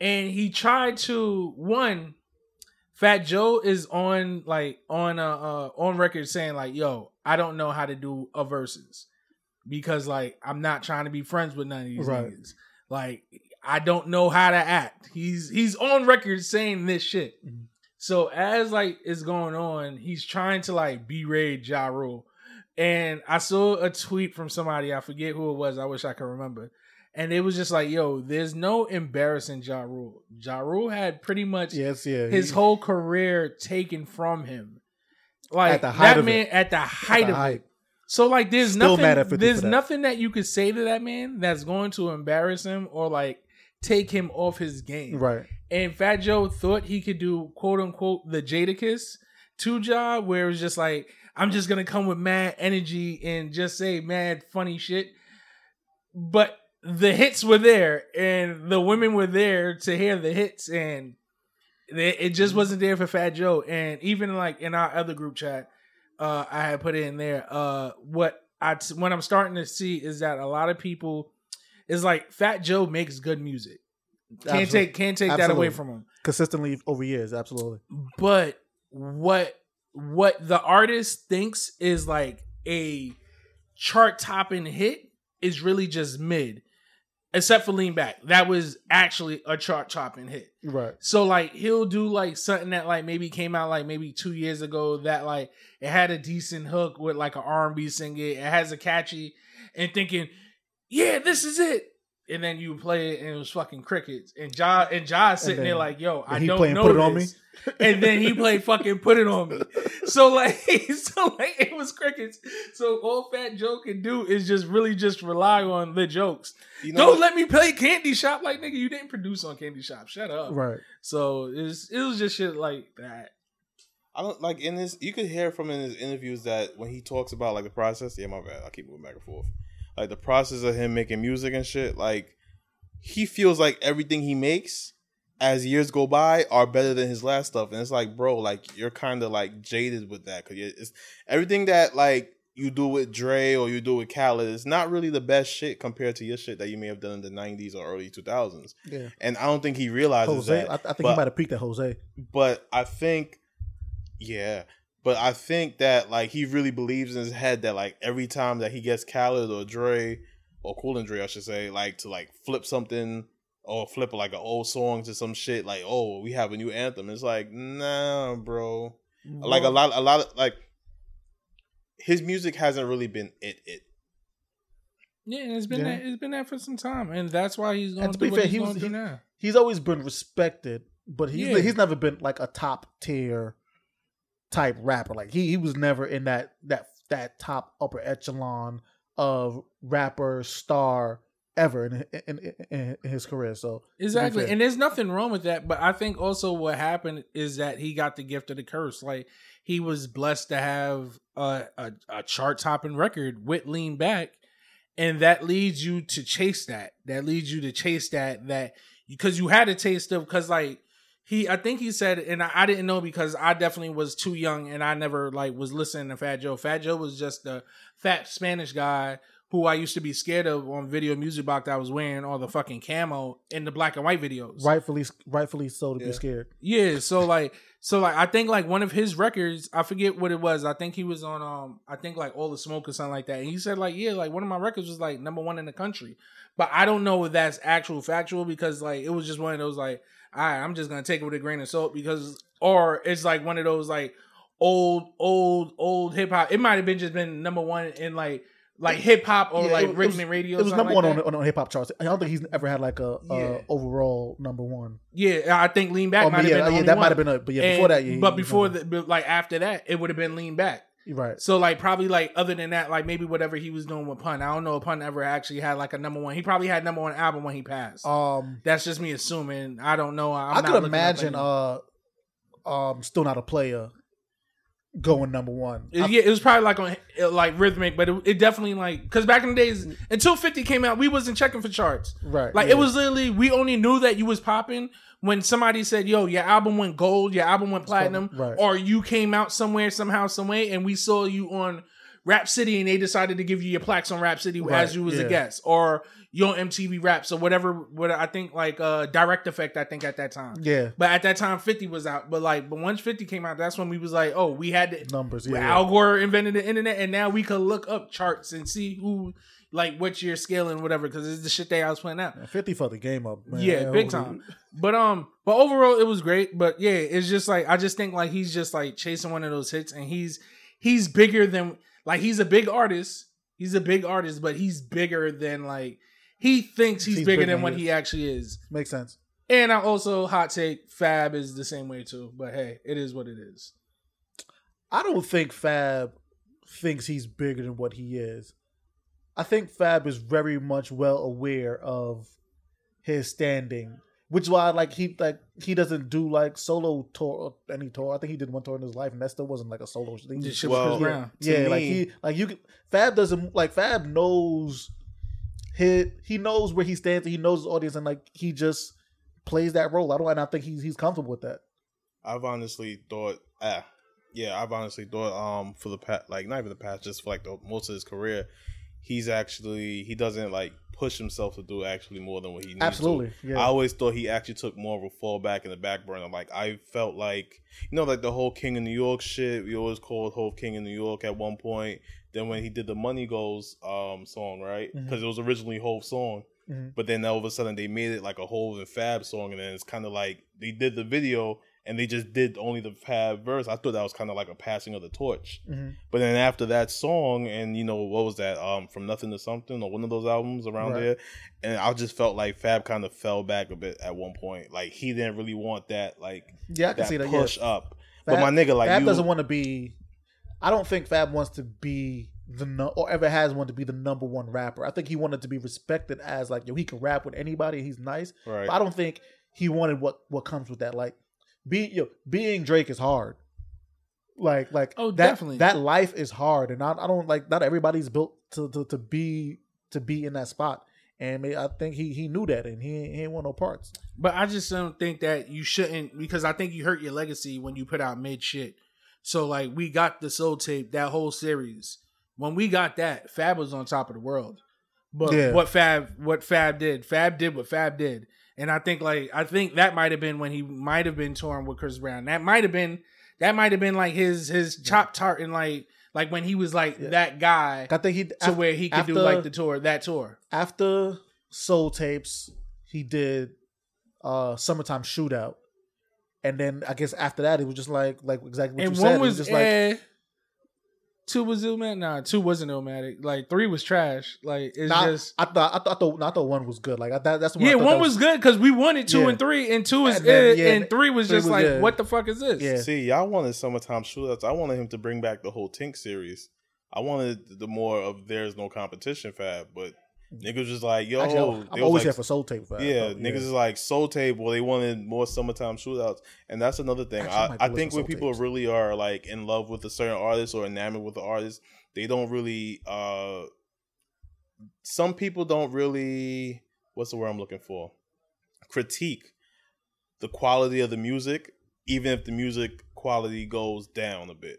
and he tried to one Fat Joe is on like on uh, uh on record saying like yo I don't know how to do a verses because like I'm not trying to be friends with none of these Right. niggas. Like I don't know how to act. He's he's on record saying this shit. Mhm. so as like is going on he's trying to like berate Ja Rule. And I saw a tweet from somebody I forget who it was I wish I could remember and it was just like, yo, there's no embarrassing Ja Rule. Ja Rule had pretty much yes, yeah. his he- whole career taken from him. Like At the height that of man it. at the height the of height. it. So like there's Still nothing at there's that. nothing that you could say to that man that's going to embarrass him or like take him off his game. right. And Fat Joe thought he could do quote unquote the Jadakiss to Ja, where it was just like, I'm just gonna come with mad energy and just say mad funny shit. But the hits were there and the women were there to hear the hits and they, it just wasn't there for Fat Joe. And even like in our other group chat, uh, I had put it in there. Uh, what I t- what I'm starting to see is that a lot of people is like Fat Joe makes good music. Can't Absolutely. take can't take that away from him. consistently over years. Absolutely. But what what the artist thinks is like a chart topping hit is really just mid. Except for Lean Back. That was actually a chart chopping hit. Right. So like he'll do like something that like maybe came out like maybe two years ago that like it had a decent hook with like an R and B singer. It has a catchy and thinking, yeah, this is it. And then you play it and it was fucking crickets. And John and John sitting then- there like, yo, I he don't playing know Put It On this. and then he played fucking put it on me. So like, so like it was crickets. So all Fat Joe can do is just really just rely on the jokes. You know, Don't let me play Candy Shop. Like nigga, you didn't produce on Candy Shop. Shut up. Right. So it's it was just shit like that. I don't like in this. You could hear from in his interviews that when he talks about like the process. Yeah, my bad. I keep moving back and forth. Like the process of him making music and shit. Like he feels like everything he makes as years go by are better than his last stuff, and it's like, bro, like you're kind of like jaded with that because it's everything that like you do with Dre or you do with Khaled. It's not really the best shit compared to your shit that you may have done in the '90s or early 2000s. Yeah. And I don't think he realizes Jose. that. I, I think but- he might have peaked at Jose. but I think, yeah, but I think that like he really believes in his head that like every time that he gets Khaled or Dre or Cool and Dre, I should say, like to like flip something or flip like an old song to some shit, like oh we have a new anthem. It's like nah, bro. Like a lot, a lot of like his music hasn't really been it. It Yeah, and it's been Yeah. that it's been that for some time, and that's why he's going And to through be what fair, he's he was- he- now. He's always been respected, but he's Yeah. he's never been like a top tier type rapper. Like he he was never in that that that top upper echelon of rapper star ever in in, in, in his career. So Exactly. And there's nothing wrong with that. But I think also what happened is that he got the gift of the curse. Like he was blessed to have a, a, a chart topping record with Lean Back. And that leads you to chase that. That leads you to chase that, that because you had a taste of, because like, he, I think he said, and I, I didn't know because I definitely was too young and I never like was listening to Fat Joe. Fat Joe was just a fat Spanish guy who I used to be scared of on Video Music Box that I was wearing all the fucking camo in the black and white videos. rightfully rightfully so to Yeah. be scared. Yeah, so like so like I think like one of his records, I forget what it was. I think he was on um I think like All the Smoke or something like that. And he said like, yeah, like one of my records was like number one in the country. But I don't know if that's actual factual because like it was just one of those like, all right, I'm just gonna take it with a grain of salt because or it's like one of those like old, old, old hip hop. It might have been just been number one in like like hip hop or Yeah, like was- Rickman Radio. It was number like one that. on, on on hip hop charts. I don't think he's ever had like a, Yeah. overall number one. Yeah, I think Lean Back Oh, might but have yeah, been yeah, that might have been a. But yeah, And- before that, yeah, but before the, but like after that, it would have been lean back. Right. So like probably like other than that, like maybe whatever he was doing with Pun, I don't know if Pun ever actually had like a number one. He probably had number one album when he passed. Um, That's just me assuming. I don't know. I'm i could imagine uh, um, still not a player going number one. It- yeah, it was probably like on like rhythmic, but it, it definitely like because back in the days until Fifty came out, we wasn't checking for charts. right. Like yeah. it was literally we only knew that you was popping when somebody said, "Yo, your album went gold, your album went platinum," Right. or you came out somewhere somehow, some way, and we saw you on Rap City, and they decided to give you your plaques on Rap City Right, as you was yeah. a guest, or you on MTV Raps or whatever. What I think like uh Direct Effect, I think at that time. Yeah, But at that time, Fifty was out. But like, but once Fifty came out, that's when we was like, oh, we had to. numbers. Yeah, Al Gore invented the internet, and now we could look up charts and see who, like, what you're scaling, whatever, because it's the shit they I was playing out. yeah. fifty for the game up. Man. Yeah, big time. But um, but overall, it was great. But yeah, it's just like I just think like he's just like chasing one of those hits, and he's he's bigger than like he's a big artist. He's a big artist, but he's bigger than like he thinks he's, He's bigger bigger than than what he he actually is. Makes sense. And I also hot take Fab is the same way too. But hey, it is what it is. I don't think Fab thinks he's bigger than what he is. I think Fab is very much well aware of his standing, which is why like he like he doesn't do like solo tour any tour. I think he did one tour in his life, and that still wasn't like a solo. He Just just- Well, with Chris Brown. Yeah, like he like you can Fab doesn't like Fab knows his he knows where he stands and he knows his audience and like he just plays that role. I don't and I think he's he's comfortable with that. I've honestly thought, ah, Yeah, I've honestly thought um for the past like not even the past, just for like the most of his career, he's actually he doesn't like push himself to do actually more than what he needs. to. Absolutely. Yeah. I always thought he actually took more of a fallback in the back burner. Like I felt like you know, like the whole King of New York shit. We always called Hove King of New York at one point. Then when he did the Money Goes um song, right? Because it was originally Hove's song, Mhm. but then all of a sudden they made it like a Hove and Fab song, and then it's kind of like they did the video and they just did only the Fab verse. I thought that was kind of like a passing of the torch. Mhm. But then after that song, and you know what was that? Um, from nothing to something, or one of those albums around Right. there, and I just felt like Fab kind of fell back a bit at one point. Like he didn't really want that, like Yeah, I can that see that. push yeah. up. but my nigga, like Fab you, doesn't want to be. I don't think Fab wants to be the no, or ever has wanted to be the number one rapper. I think he wanted to be respected as like yo, he can rap with anybody. He's nice. right? But I don't think he wanted what what comes with that. Like being yo, being Drake is hard. Like like Oh, that, definitely. that life is hard, and I, I don't like not everybody's built to, to to be to be in that spot. And I think he he knew that, and he ain't- he ain't want no parts. But I just don't think that you shouldn't because I think you hurt your legacy when you put out mid shit. So like we got the soul tape, that whole series. When we got that, Fab was on top of the world. But Yeah. what Fab what Fab did, Fab did what Fab did. And I think like I think that might have been when he might have been torn with Chris Brown. That might have been that might have been like his his chop tart and like like when he was like Yeah. that guy I think he to where he could do like the tour, that tour. after Soul Tapes, he did uh Summertime Shootout. And then I guess after that it was just like like exactly what and you one said. It was, just like eh, two was Illmatic. Nah, two wasn't Illmatic. Like three was trash. Like it's nah, just I thought I thought I thought, I thought one was good. Like I, that, that's the I yeah. thought One that was good because we wanted two Yeah. and three, and two is And then, it, yeah, and three was three just was- like yeah. what the fuck is this? Yeah. See, y'all wanted summertime shootouts. I wanted him to bring back the whole Tink series. I wanted the more of there's no competition Fab, but niggas just like yo. Actually, I'm- always like, here for Soul Tape. Yeah, niggas is like soul tape. Well, they wanted more summertime shootouts, and that's another thing. Actually, I I, might I go think when people Tapes. really are like in love with a certain artist or enamored with the artist, they don't really. uh Some people don't really. What's the word I'm looking for? Critique the quality of the music, even if the music quality goes down a bit.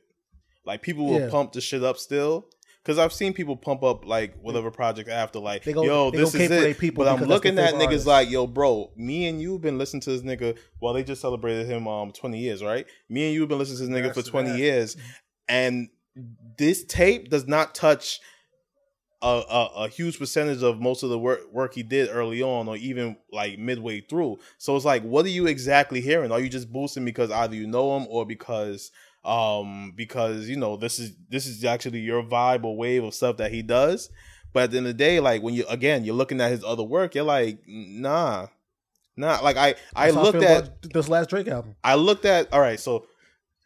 Like people will Yeah. pump the shit up still. Cause I've seen people pump up like whatever project after, like, They go- yo, they this go is cape for they it. people But I'm looking at favorite niggas artist. like, yo, bro, me and you have been listening to this nigga. Well, they just celebrated him um 20 years, right? Me and you have been listening to this nigga Congrats for 20 that. years, and this tape does not touch a, a, a huge percentage of most of the work work he did early on, or even like midway through. So it's like, what are you exactly hearing? Are you just boosting because either you know him or because um because you know this is this is actually your vibe or wave of stuff that he does? But at the end of the day, like when you again you're looking at his other work, you're like, nah, nah. Like I I That's looked feel at this last Drake album. I looked at all right, so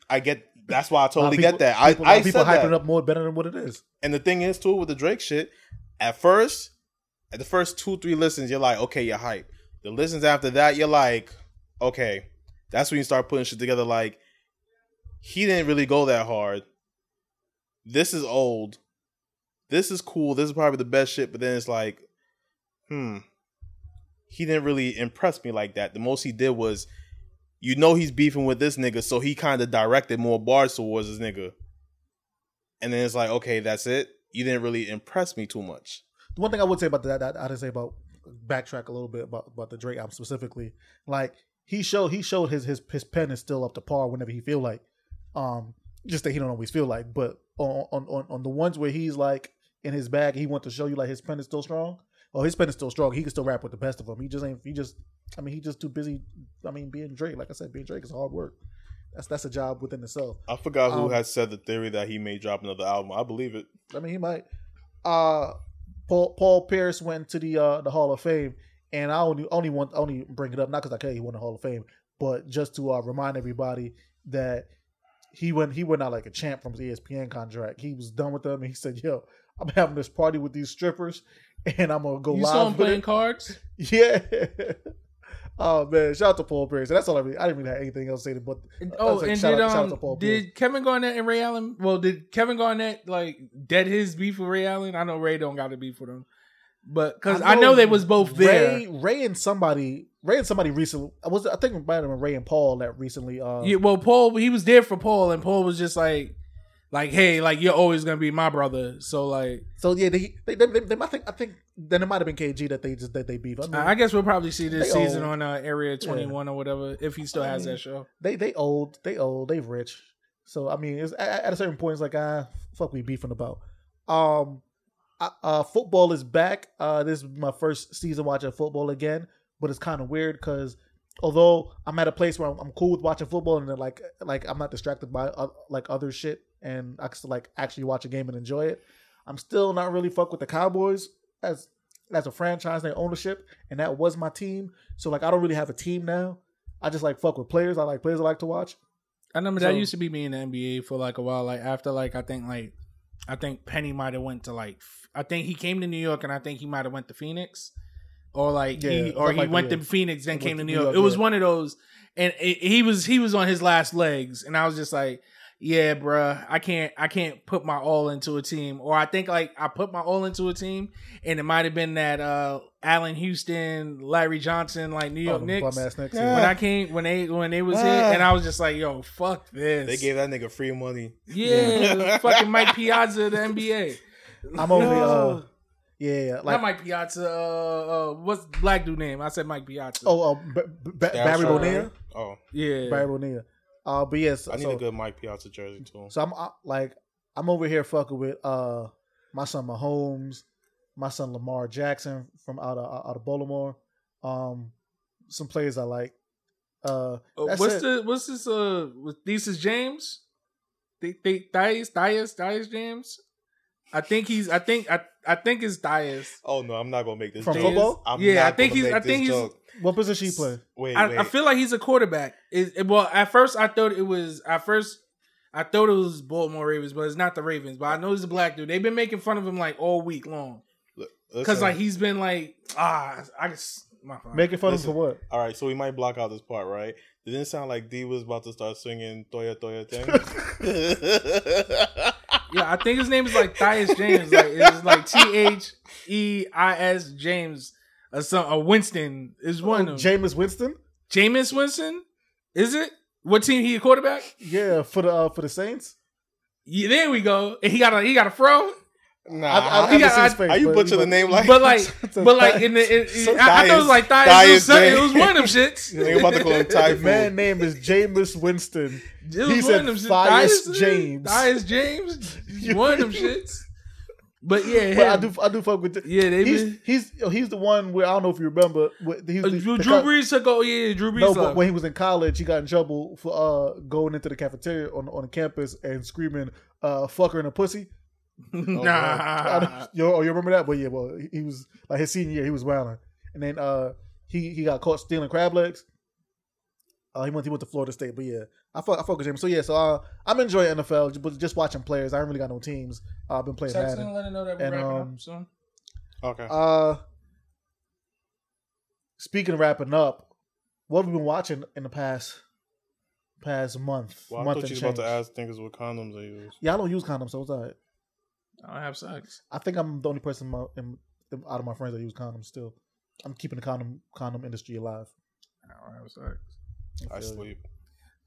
I get that's why i totally people- get that. I people, lot I people hyping it up more better than what it is. And the thing is too with the Drake shit, at first, at the first two, three listens, you're like, okay, you're hype. The listens after that, you're like, okay. That's when you start putting shit together like he didn't really go that hard. This is old. This is cool. This is probably the best shit, but then it's like, hmm. He didn't really impress me like that. The most he did was you know he's beefing with this nigga, so he kind of directed more bars towards this nigga. And then it's like, okay, that's it. You didn't really impress me too much. The one thing I would say about that, that I didn't say about backtrack a little bit about, about the Drake album specifically. Like he showed he showed his his his pen is still up to par whenever he feel like. Um, just that he don't always feel like, but on on on, the ones where he's like in his bag, he want to show you like his pen is still strong. Oh, his pen is still strong. He can still rap with the best of them. He just ain't. He just. I mean, he just too busy. I mean, being Drake. Like I said, being Drake is hard work. That's that's a job within itself. I forgot who Um, had said the theory that he may drop another album. I believe it. I mean, he might. Uh, Paul Paul Pierce went to the uh the Hall of Fame, and I only only want only bring it up not because I care he won the Hall of Fame, but just to uh, remind everybody that he went he went out like a champ from his ESPN contract. He was done with them, and he said, "Yo, I'm having this party with these strippers, and I'm gonna go you live saw him playing it." cards. Yeah. oh man, shout out to Paul Pierce. That's all I really. I didn't really have anything else to say, but I oh, like, and shout did out- um to Paul Pierce. did Kevin Garnett and Ray Allen? Well, did Kevin Garnett like dead his beef with Ray Allen? I know Ray don't got a beef with him. But because I, know they was both there. Ray, Ray and somebody, Ray and somebody recently. I was I think it might have been Ray and Paul that recently. Uh, Yeah, well, Paul, he was there for Paul, and Paul was just like, like, hey, like you're always gonna be my brother. So like, So yeah, they they, they, they, they I think I think then it might have been KG that they just that they beef. I mean, I I guess we'll probably see this season old. on uh, Area 21 or whatever if he still I has mean, that show. they they old, they old, they rich. So I mean, it's at, at a certain point, it's like ah, fuck, we beefing about. Um, I- uh, football is back. Uh, this is my first season watching football again, but it's kind of weird because although I'm at a place where I'm, I'm cool with watching football and then like like I'm not distracted by uh, like other shit and I can still like actually watch a game and enjoy it. I'm still not really fuck with the Cowboys as as a franchise, their ownership, and that was my team. So like I don't really have a team now. I just like fuck with players. I like players I like to watch. I remember So- that used to be me in the NBA for like a while. Like after like I think like I think Penny might have went to like I think he came to New York and I think he might have went to Phoenix or like Yeah, he or he like went to yeah. Phoenix then Went came to to New New York. York, It was yeah. one of those, and it, he was he was on his last legs, and I was just like, yeah, bruh, I can't I can't put my all into a team, or I think like I put my all into a team, and it might have been that uh Allan Houston, Larry Johnson, like New York Oh, Knicks. Knicks, Yeah. When I came, when they when they was here, Ah. and I was just like, "Yo, fuck this." They gave that nigga free money. yeah, fucking Mike Piazza the NBA. I'm only uh No. yeah, yeah Not like Mike Piazza. Uh, uh, what's the black dude name? I said Mike Piazza. oh uh, B- B- B- Barry Daryl Bonilla, Oh, yeah. Barry Bonilla. Uh, but yes, I need so, a good Mike Piazza jersey too. so I'm uh, like I'm over here fucking with uh my son Mahomes, my son Lamar Jackson from out of out of Baltimore. Um, some players I like. Uh, Uh, That's what's it. the what's this? Uh, with Thesis James, Th- Th- Thias, Thias, Thias James. I think he's. I think. I. I think it's Thias. Oh no, I'm not gonna make this From joke. football? I'm Yeah, not I think gonna he's- make I this think he's- joke. what position he play? Wait, I, wait. I feel like he's a quarterback. It, it- well, at first I thought it was. At first, I thought it was Baltimore Ravens, but it's not the Ravens. But I know he's a black dude. They've been making fun of him like all week long because like he's been like ah, I just my fault. Making fun Listen. of him for what? all right, so we might block out this part, right? It Didn't sound like D was about to start singing Toya Toya thing? Yeah, I think his name is like Thias James. Like it's like T H E I S James or some or Winston is one Oh, of them. Jameis Winston. Jameis Winston? Is it? What team he a quarterback? Yeah, for the uh, for the Saints. Yeah, there we go. And he got a he got a fro. Nah, I've, I've He never got- I- face, how you but- butcher the name like? But like but like in the in, So I, I thought it was like Thias. It was, it was one of them shits. Nigga about to call him Typhoon. Man name is Jameis Winston. It was He one said of them shits. Thias James. Thias James. One of them shits. But yeah, But I do I do fuck with. The, Yeah, they he's been- he's he's the one where I don't know if you remember. He Uh, the, Drew, the Drew Brees took oh yeah, Drew Brees. No, but when he was in college, he got in trouble for uh going into the cafeteria on on campus and screaming uh "fucker" and a pussy. I nah. don't- you, oh, you remember that? But yeah, well, he, he was like his senior year, he was wilding, and then uh he he got caught stealing crab legs. Uh, he went he went to Florida State, but yeah, I fuck I fuck with him. So yeah, so uh, I'm enjoying NFL, but just watching players. I ain't really got no teams. Uh, I've been playing Text Madden. and let her know that we're And, wrapping um, up soon. Okay. Uh, speaking of wrapping up, what have we been watching in the past past month? Well, I thought you was about to ask niggas what condoms they use. Yeah, I don't use condoms, so it's alright. I don't have sex. I think I'm the only person in my, in, in- out of my friends that use condoms. Still, I'm keeping the condom condom industry alive. I don't have sex. I feel you. sleep.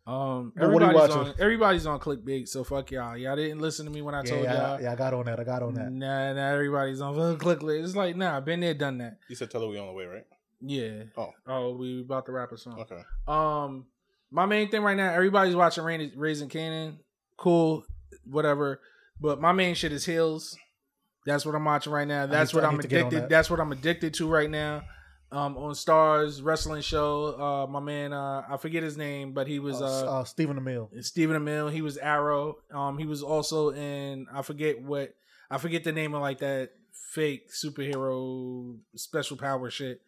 Um, But what are you everybody's on. Everybody's on clickbait, so fuck y'all. Y'all didn't listen to me when I Yeah, told yeah, y'all. yeah, I got on that. I got on that. Nah, nah, everybody's on clickbait. It's like nah, been there, done that. You said tell her we on the way, right? Yeah. Oh. Oh, we about to wrap us on. Okay. Um, my main thing right now, everybody's watching Raising Kanan. Cool, whatever. But my main shit is Heels. That's what I'm watching right now. That's to- what I'm need to get on addicted. that. That's what I'm addicted to right now. Um, on Starz wrestling show. Uh, my man, uh, I forget his name, but he was Uh, uh, uh, Stephen Amell. Stephen Amell. He was Arrow. Um, he was also in I forget what I forget the name of like that fake superhero special power shit.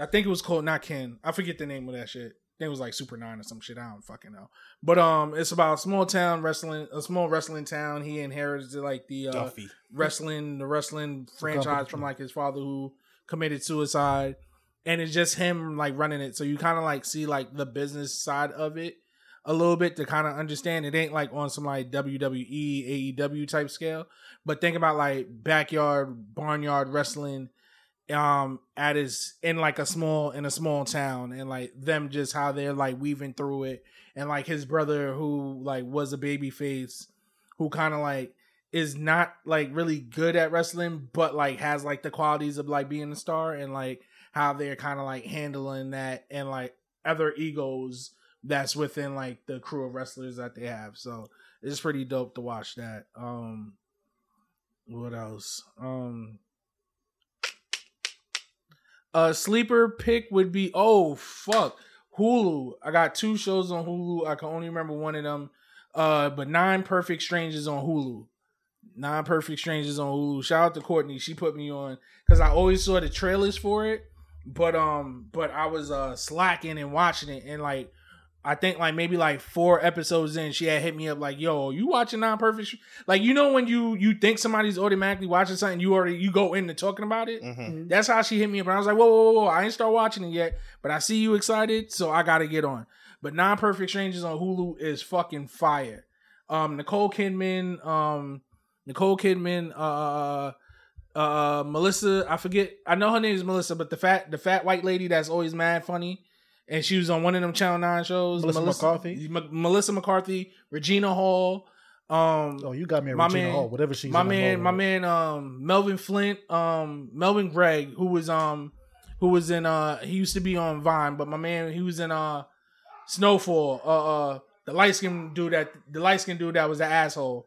I think it was called not Ken. I forget the name of that shit. Think it was like Super Nine or some shit. I don't fucking know. But um, it's about a small town wrestling, a small wrestling town. He inherits like the uh, Duffy. wrestling the wrestling franchise from like his father who committed suicide and it's just him like running it so you kind of like see like the business side of it a little bit to kind of understand. It ain't like on some like WWE, AEW type scale, but think about like backyard, barnyard wrestling um at his in like a small in a small town and like them just how they're like weaving through it. And like his brother who like was a baby face who kind of like is not like really good at wrestling but like has like the qualities of like being a star and like how they're kind of like handling that and like other egos that's within like the crew of wrestlers that they have. So it's pretty dope to watch that. Um what else? Um a sleeper pick would be oh fuck Hulu. I got two shows on Hulu. I can only remember one of them. Uh, but Nine Perfect Strangers on Hulu. Nine Perfect Strangers on Hulu. Shout out to Courtney. She put me on because I always saw the trailers for it, but um, but I was uh slacking and watching it, and like I think like maybe like four episodes in, she had hit me up like, "Yo, you watching Non Perfect?" Str-" Like you know when you you think somebody's automatically watching something, you already you go into talking about it. hmm That's how she hit me up. And I was like, whoa, whoa, whoa, whoa. I ain't start watching it yet, but I see you excited, so I gotta get on. But Non Perfect Strangers on Hulu is fucking fire. Um, Nicole Kidman, um, Nicole Kidman, uh, uh, Melissa, I forget, I know her name is Melissa, but the fat, the fat white lady that's always mad funny, and she was on one of them Channel Nine shows. Melissa McCarthy? M- Melissa McCarthy, Regina Hall, um, Oh, you got me My Regina man- Hall, whatever she's. my man, my man, um, Melvin Flint, um, Melvin Gregg, who was um, who was in uh, he used to be on Vine, but my man, he was in uh, Snowfall, uh, uh the light skinned dude that the light skinned dude that was an asshole,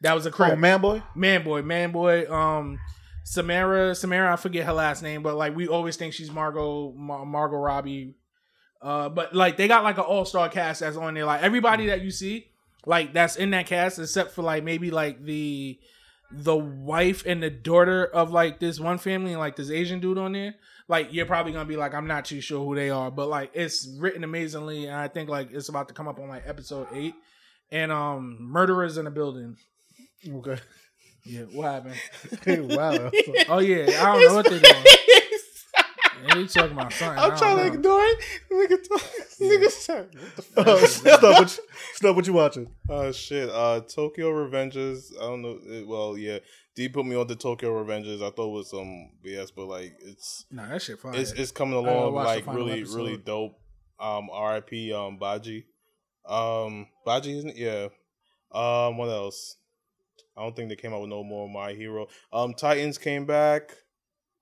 that was a crip, Oh, man, boy. man boy, man boy, um. Samara, Samara, I forget her last name, but like we always think she's Margot, Mar- Margot Robbie. Uh, but like they got like an all star cast that's on there. Like everybody that you see, like that's in that cast, except for like maybe like the the wife and the daughter of like this one family and like this Asian dude on there. Like you're probably gonna be like, I'm not too sure who they are, but like it's written amazingly, and I think like it's about to come up on like episode eight. And um, murderers in the building. Okay. Yeah, what happened? wow. Oh yeah, I don't know what they're doing. Yeah, they talking about something. I I'm trying to know. ignore it. Nigga, talk, nigga said, what the fuck? Oh, Snub, what you, Snub, what you watching? Oh shit! Uh, Tokyo Revengers. I don't know. It, well, yeah, D put me on the Tokyo Revengers. I thought it was some BS, but like it's Nah, that shit fire. it's it's coming along like really episode. really dope. Um, R.I.P. Um, Baji. Um, Baji isn't it? Yeah. Um, what else? I don't think they came out with no more My Hero. Um, Titans came back.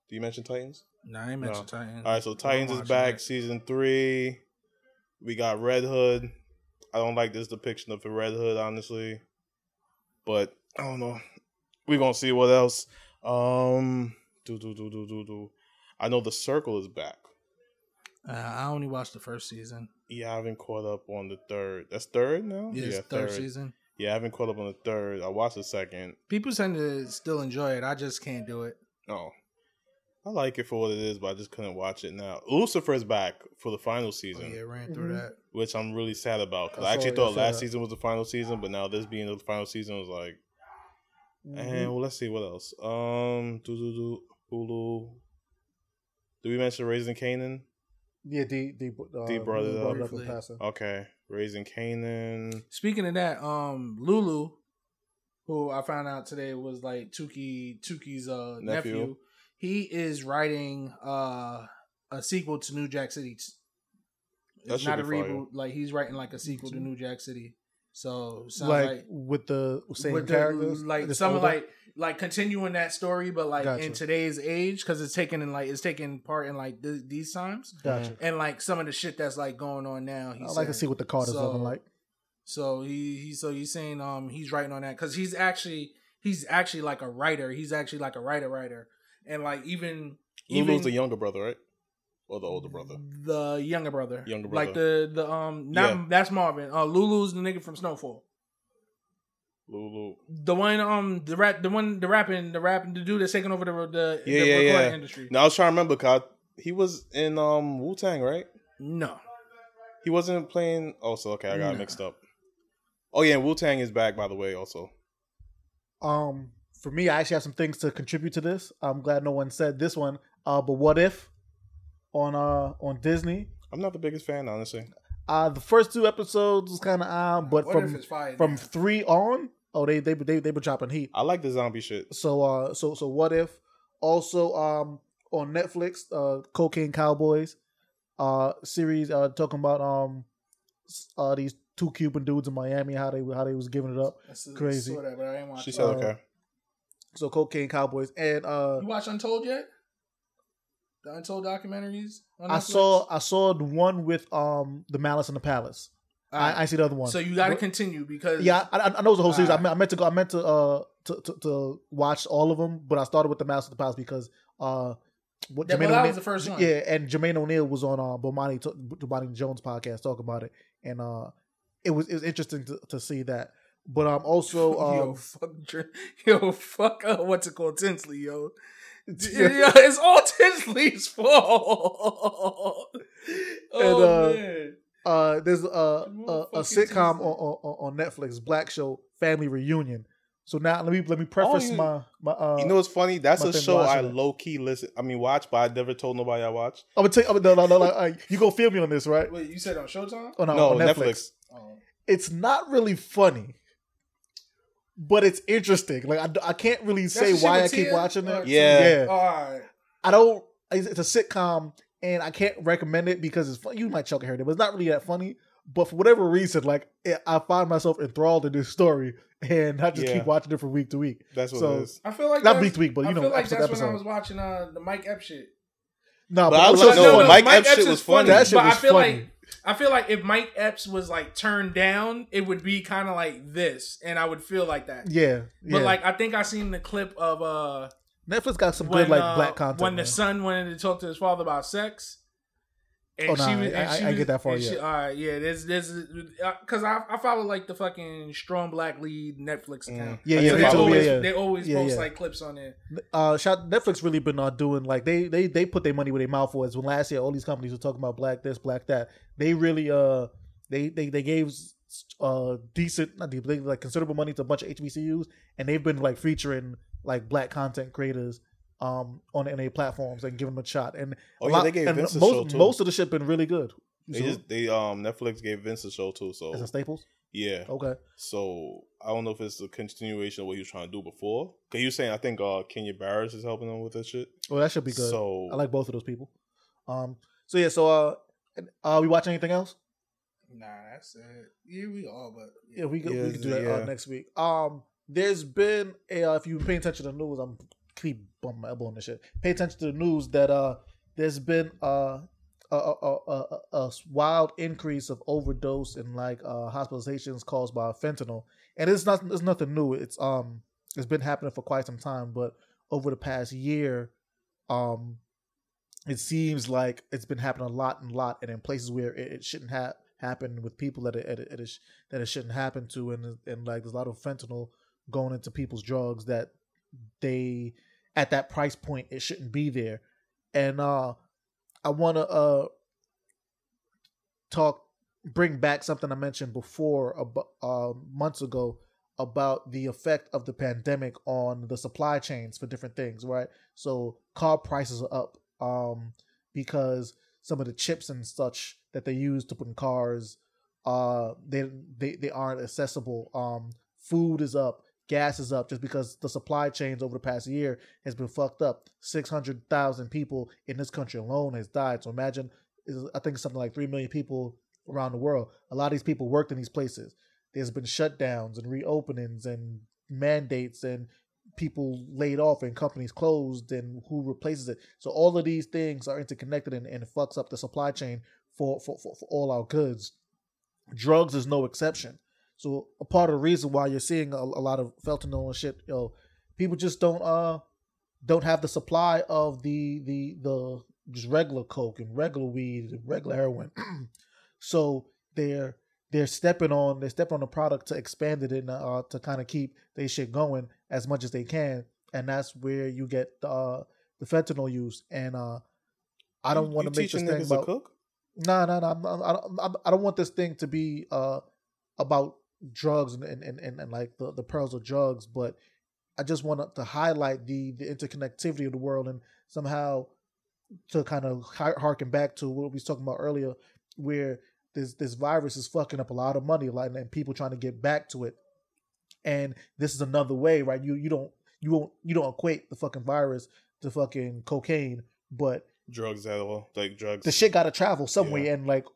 Do you mention Titans? Nah, I ain't mentioned Titans. All right, so Titans is back, season three. We got Red Hood. I don't like this depiction of the Red Hood, honestly, but I don't know. We're gonna see what else. Um, do do do do do do. I know the Circle is back. Uh, I only watched the first season. Yeah, I haven't caught up on the third. That's third now. Yeah, it's third, season. Yeah, I haven't caught up on the third. I watched the second. People tend to still enjoy it. I just can't do it. Oh, I like it for what it is, but I just couldn't watch it now. Lucifer's back for the final Oh, season. yeah, ran through Mhm. that. which I'm really sad about because I I, actually it, thought saw last that. season was the final season, but now this being the final season was like, Mm-hmm. and well, let's see what else. Um, do do do Hulu. Did we mention Raising Kanan? Yeah, D D, uh, D brought it Lulu up. in Briefly. passing. Okay, Raising Kanan. Speaking of that, um, Lulu, who I found out today was like Tuki Tuki's uh, nephew. Nephew. He is writing uh, a sequel to New Jack City. That It's should not a be fire. reboot. Like he's writing like a sequel to New Jack City. So sounds Like, like, with the same with the- characters, like some older? like like continuing that story, but like Gotcha. in today's age because it's taken in like it's taking part in like th- these times Gotcha. and like some of the shit that's like going on now. He I like to see what the Carters So- looking like. So he, he so he's saying um he's writing on that because he's actually he's actually like a writer. He's actually like a writer writer, and like even even Lulu's the younger brother, right? Or the older brother? the younger brother, Younger brother. like the the um not Yeah. that's Marvin. Uh, Lulu's the nigga from Snowfall. Lulu. The one um the rap the one the rapping the rapping the dude that's taking over the the, Yeah, the yeah, recording yeah. industry. Now I was trying to remember, cause I- he was in um Wu Tang, right? No, He wasn't playing. Also, okay, I got Nah. it mixed up. Oh yeah, Wu Tang is back, by the way. Also, Um, for me, I actually have some things to contribute to this. I'm glad no one said this one. Uh, but what if on uh on Disney? I'm not the biggest fan, honestly. Uh, the first two episodes was kind of odd, but What from it's from now? three on, oh they they they they been dropping heat. I like the zombie shit. So uh, so so what if also um on Netflix, uh, Cocaine Cowboys, uh, series uh talking about um uh these two Cuban dudes in Miami how they how they was giving it up. That's a- crazy. saw that, but I ain't watch She it. said Uh, okay. So Cocaine Cowboys and uh You watch Untold yet? The Untold documentaries. On I saw I saw the one with um the Malice in the Palace. Alright. I, I see the other one. So you got to continue because Yeah, I, I know it's a whole series. I meant, I meant to go. I meant to uh to, to, to watch all of them, but I started with the Malice in the Palace because uh what Yeah, well, Jermaine that was the first one. Yeah, and Jermaine O'Neal was on uh Bomani Bomani Jones podcast talk about it, and uh it was it was interesting to, to see that. But I'm also yo, um fuck, yo, fuck, uh, what's it called, Tinsley, yo. Yeah, it's all Tinsley's fault. oh And, uh, man, uh there's a a, a sitcom on, on on Netflix, Black Show Family Reunion. So now let me let me preface you- my my uh You know what's funny? That's a show I low key listen. I mean, watch, but I never told nobody I watched. I'm gonna tell you, I'm gonna, no, no, no, uh, you gonna feel me on this, right? wait, you said on Showtime? Oh, no, No, on Netflix. Netflix. Oh. It's not really funny, but it's interesting. Like I, I can't really say why I keep watching it. Yeah. Yeah. All right. I don't. It's it's a sitcom, and I can't recommend it because it's fun. You might choke heard it, but it's not really that funny. But for whatever reason, like it, I find myself enthralled in this story, and I just Yeah. keep watching it from week to week. That's what So- it is. I feel like Not week to week, but you I know, feel like episode that's to when I was watching uh, the Mike Epps shit. No, But but, I was- saying no, funny. Mike Epps shit is was funny. That shit but was I feel funny. like I feel like if Mike Epps was like turned down, it would be kind of like this, and I would feel like that. Yeah, yeah. But like I think I seen the clip of uh Netflix got some when good like uh, black content. when the man. son wanted to talk to his father about sex. And Oh, nah, she was, I- and I- she I get that far and she- all right, yeah, there's there's because I I follow like the fucking strong black lead Netflix account. Yeah, yeah, So they me too, follow always yeah, yeah. they always Yeah, post yeah. like clips on there. uh shout Netflix really been uh, doing like they they they put their money where their mouth was when last year all these companies were talking about black this black that they really uh they they they gave uh decent not deep they like considerable money to a bunch of HBCUs and they've been like featuring like black content creators um on their platforms and give them a shot and Oh yeah, lot- they gave and Vince a most show too. most of the shit been really good. they So- just they um Netflix gave Vince a show too. So as a Staples. yeah. Okay. So I don't know if it's a continuation of what he was trying to do before. Cause he was saying I think uh Kenya Barris is helping him with this shit. Well, that should be good. So I like both of those people. Um. So yeah. So uh, uh, we watch anything else? Nah, that's it. Yeah, we all, but Yeah, we could, Yeah, we could do that uh, next week. Um, there's been a, uh, if you pay attention to the news, I'm keep bumping my elbow on this shit. Pay attention to the news that uh, there's been uh, a, a, a, a, wild increase of overdose and like uh, hospitalizations caused by fentanyl, and it's not it's nothing new. It's um it's been happening for quite some time, but over the past year, um, it seems like it's been happening a lot and lot, and in places where it, it shouldn't have happened with people that it, it, that it shouldn't happen to, and and like there's a lot of fentanyl going into people's drugs that they at that price point it shouldn't be there, and uh, I want to uh talk bring back something I mentioned before about uh, months ago about the effect of the pandemic on the supply chains for different things, right? So car prices are up um, because some of the chips and such that they use to put in cars, uh, they they they aren't accessible. Um, food is up, gas is up, just because the supply chains over the past year has been fucked up. Six hundred thousand people in this country alone has died. So imagine, I think something like three million people around the world. A lot of these people worked in these places. There's been shutdowns and reopenings and mandates and people laid off and companies closed and who replaces it. So all of these things are interconnected and, and fucks up the supply chain for, for, for, for all our goods. Drugs is no exception. So a part of the reason why you're seeing a, a lot of fentanyl and shit, you know, people just don't uh don't have the supply of the the the just regular coke and regular weed and regular heroin. so they're they're stepping on they're stepping on the product to expand it and uh, to kind of keep they shit going as much as they can, and that's where you get uh, the fentanyl use. And uh, I don't want to make this thing about cook. no, no, no. I'm, I'm, I don't- I don't want this thing to be uh about drugs and and, and, and, like the, the pearls of drugs, but I just want to highlight the the interconnectivity of the world and somehow to kind of harken back to what we was talking about earlier, where this this virus is fucking up a lot of money, like and people trying to get back to it. And this is another way, right? You you don't you won't you don't equate the fucking virus to fucking cocaine, but drugs at all, like drugs. the shit got to travel somewhere, Yeah. and like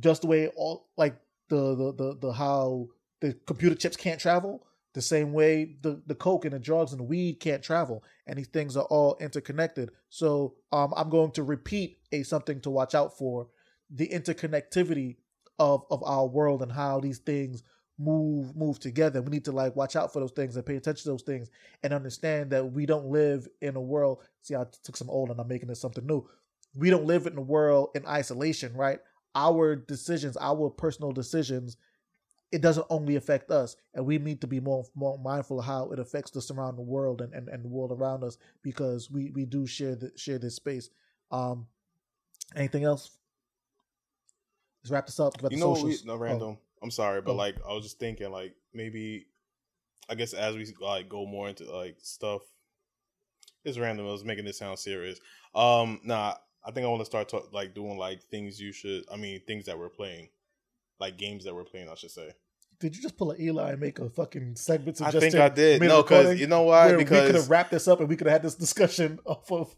just the way all like the, the the the how the computer chips can't travel, the same way the the coke and the drugs and the weed can't travel, and these things are all interconnected. So um, I'm going to repeat a something to watch out for: the interconnectivity of of our world and how these things move move together. We need to like watch out for those things and pay attention to those things and understand that we don't live in a world. See, I took some old and I'm making this something new. We don't live in a world in isolation, right? Our decisions, our personal decisions, it doesn't only affect us, and we need to be more more mindful of how it affects the surrounding world and, and, and the world around us because we we do share the, share this space. Um, anything else? Let's wrap this up. You know, we, no Oh. random. I'm sorry, but Oh. like I was just thinking, like maybe, I guess as we like go more into like stuff, it's random. I was making this sound serious. Um, nah, I think I want to start talk, like doing like things you should. I mean, things that we're playing, like games that we're playing. I should say. Did you just pull an Eli and make a fucking segment? I suggestion think I did. No, because you know why? where we could have wrapped this up and we could have had this discussion off of.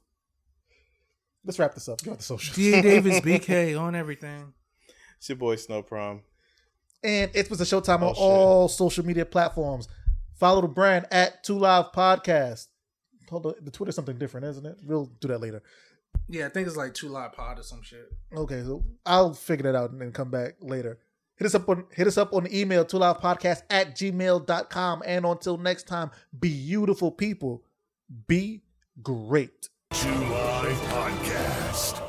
Let's wrap this up. Give out the socials. Da Davis BK on everything. it's your boy Snow Prom. And it was a Showtime Oh, on shit. all social media platforms. Follow the brand at Two Live Podcast. Hold on, the Twitter's something different, isn't it? We'll do that later. Yeah, I think it's like two live pod or some shit. Okay, so I'll figure that out and then come back later. Hit us up on hit us up on email, two live podcast at gmail.com. And until next time, beautiful people, be great. Live Podcast.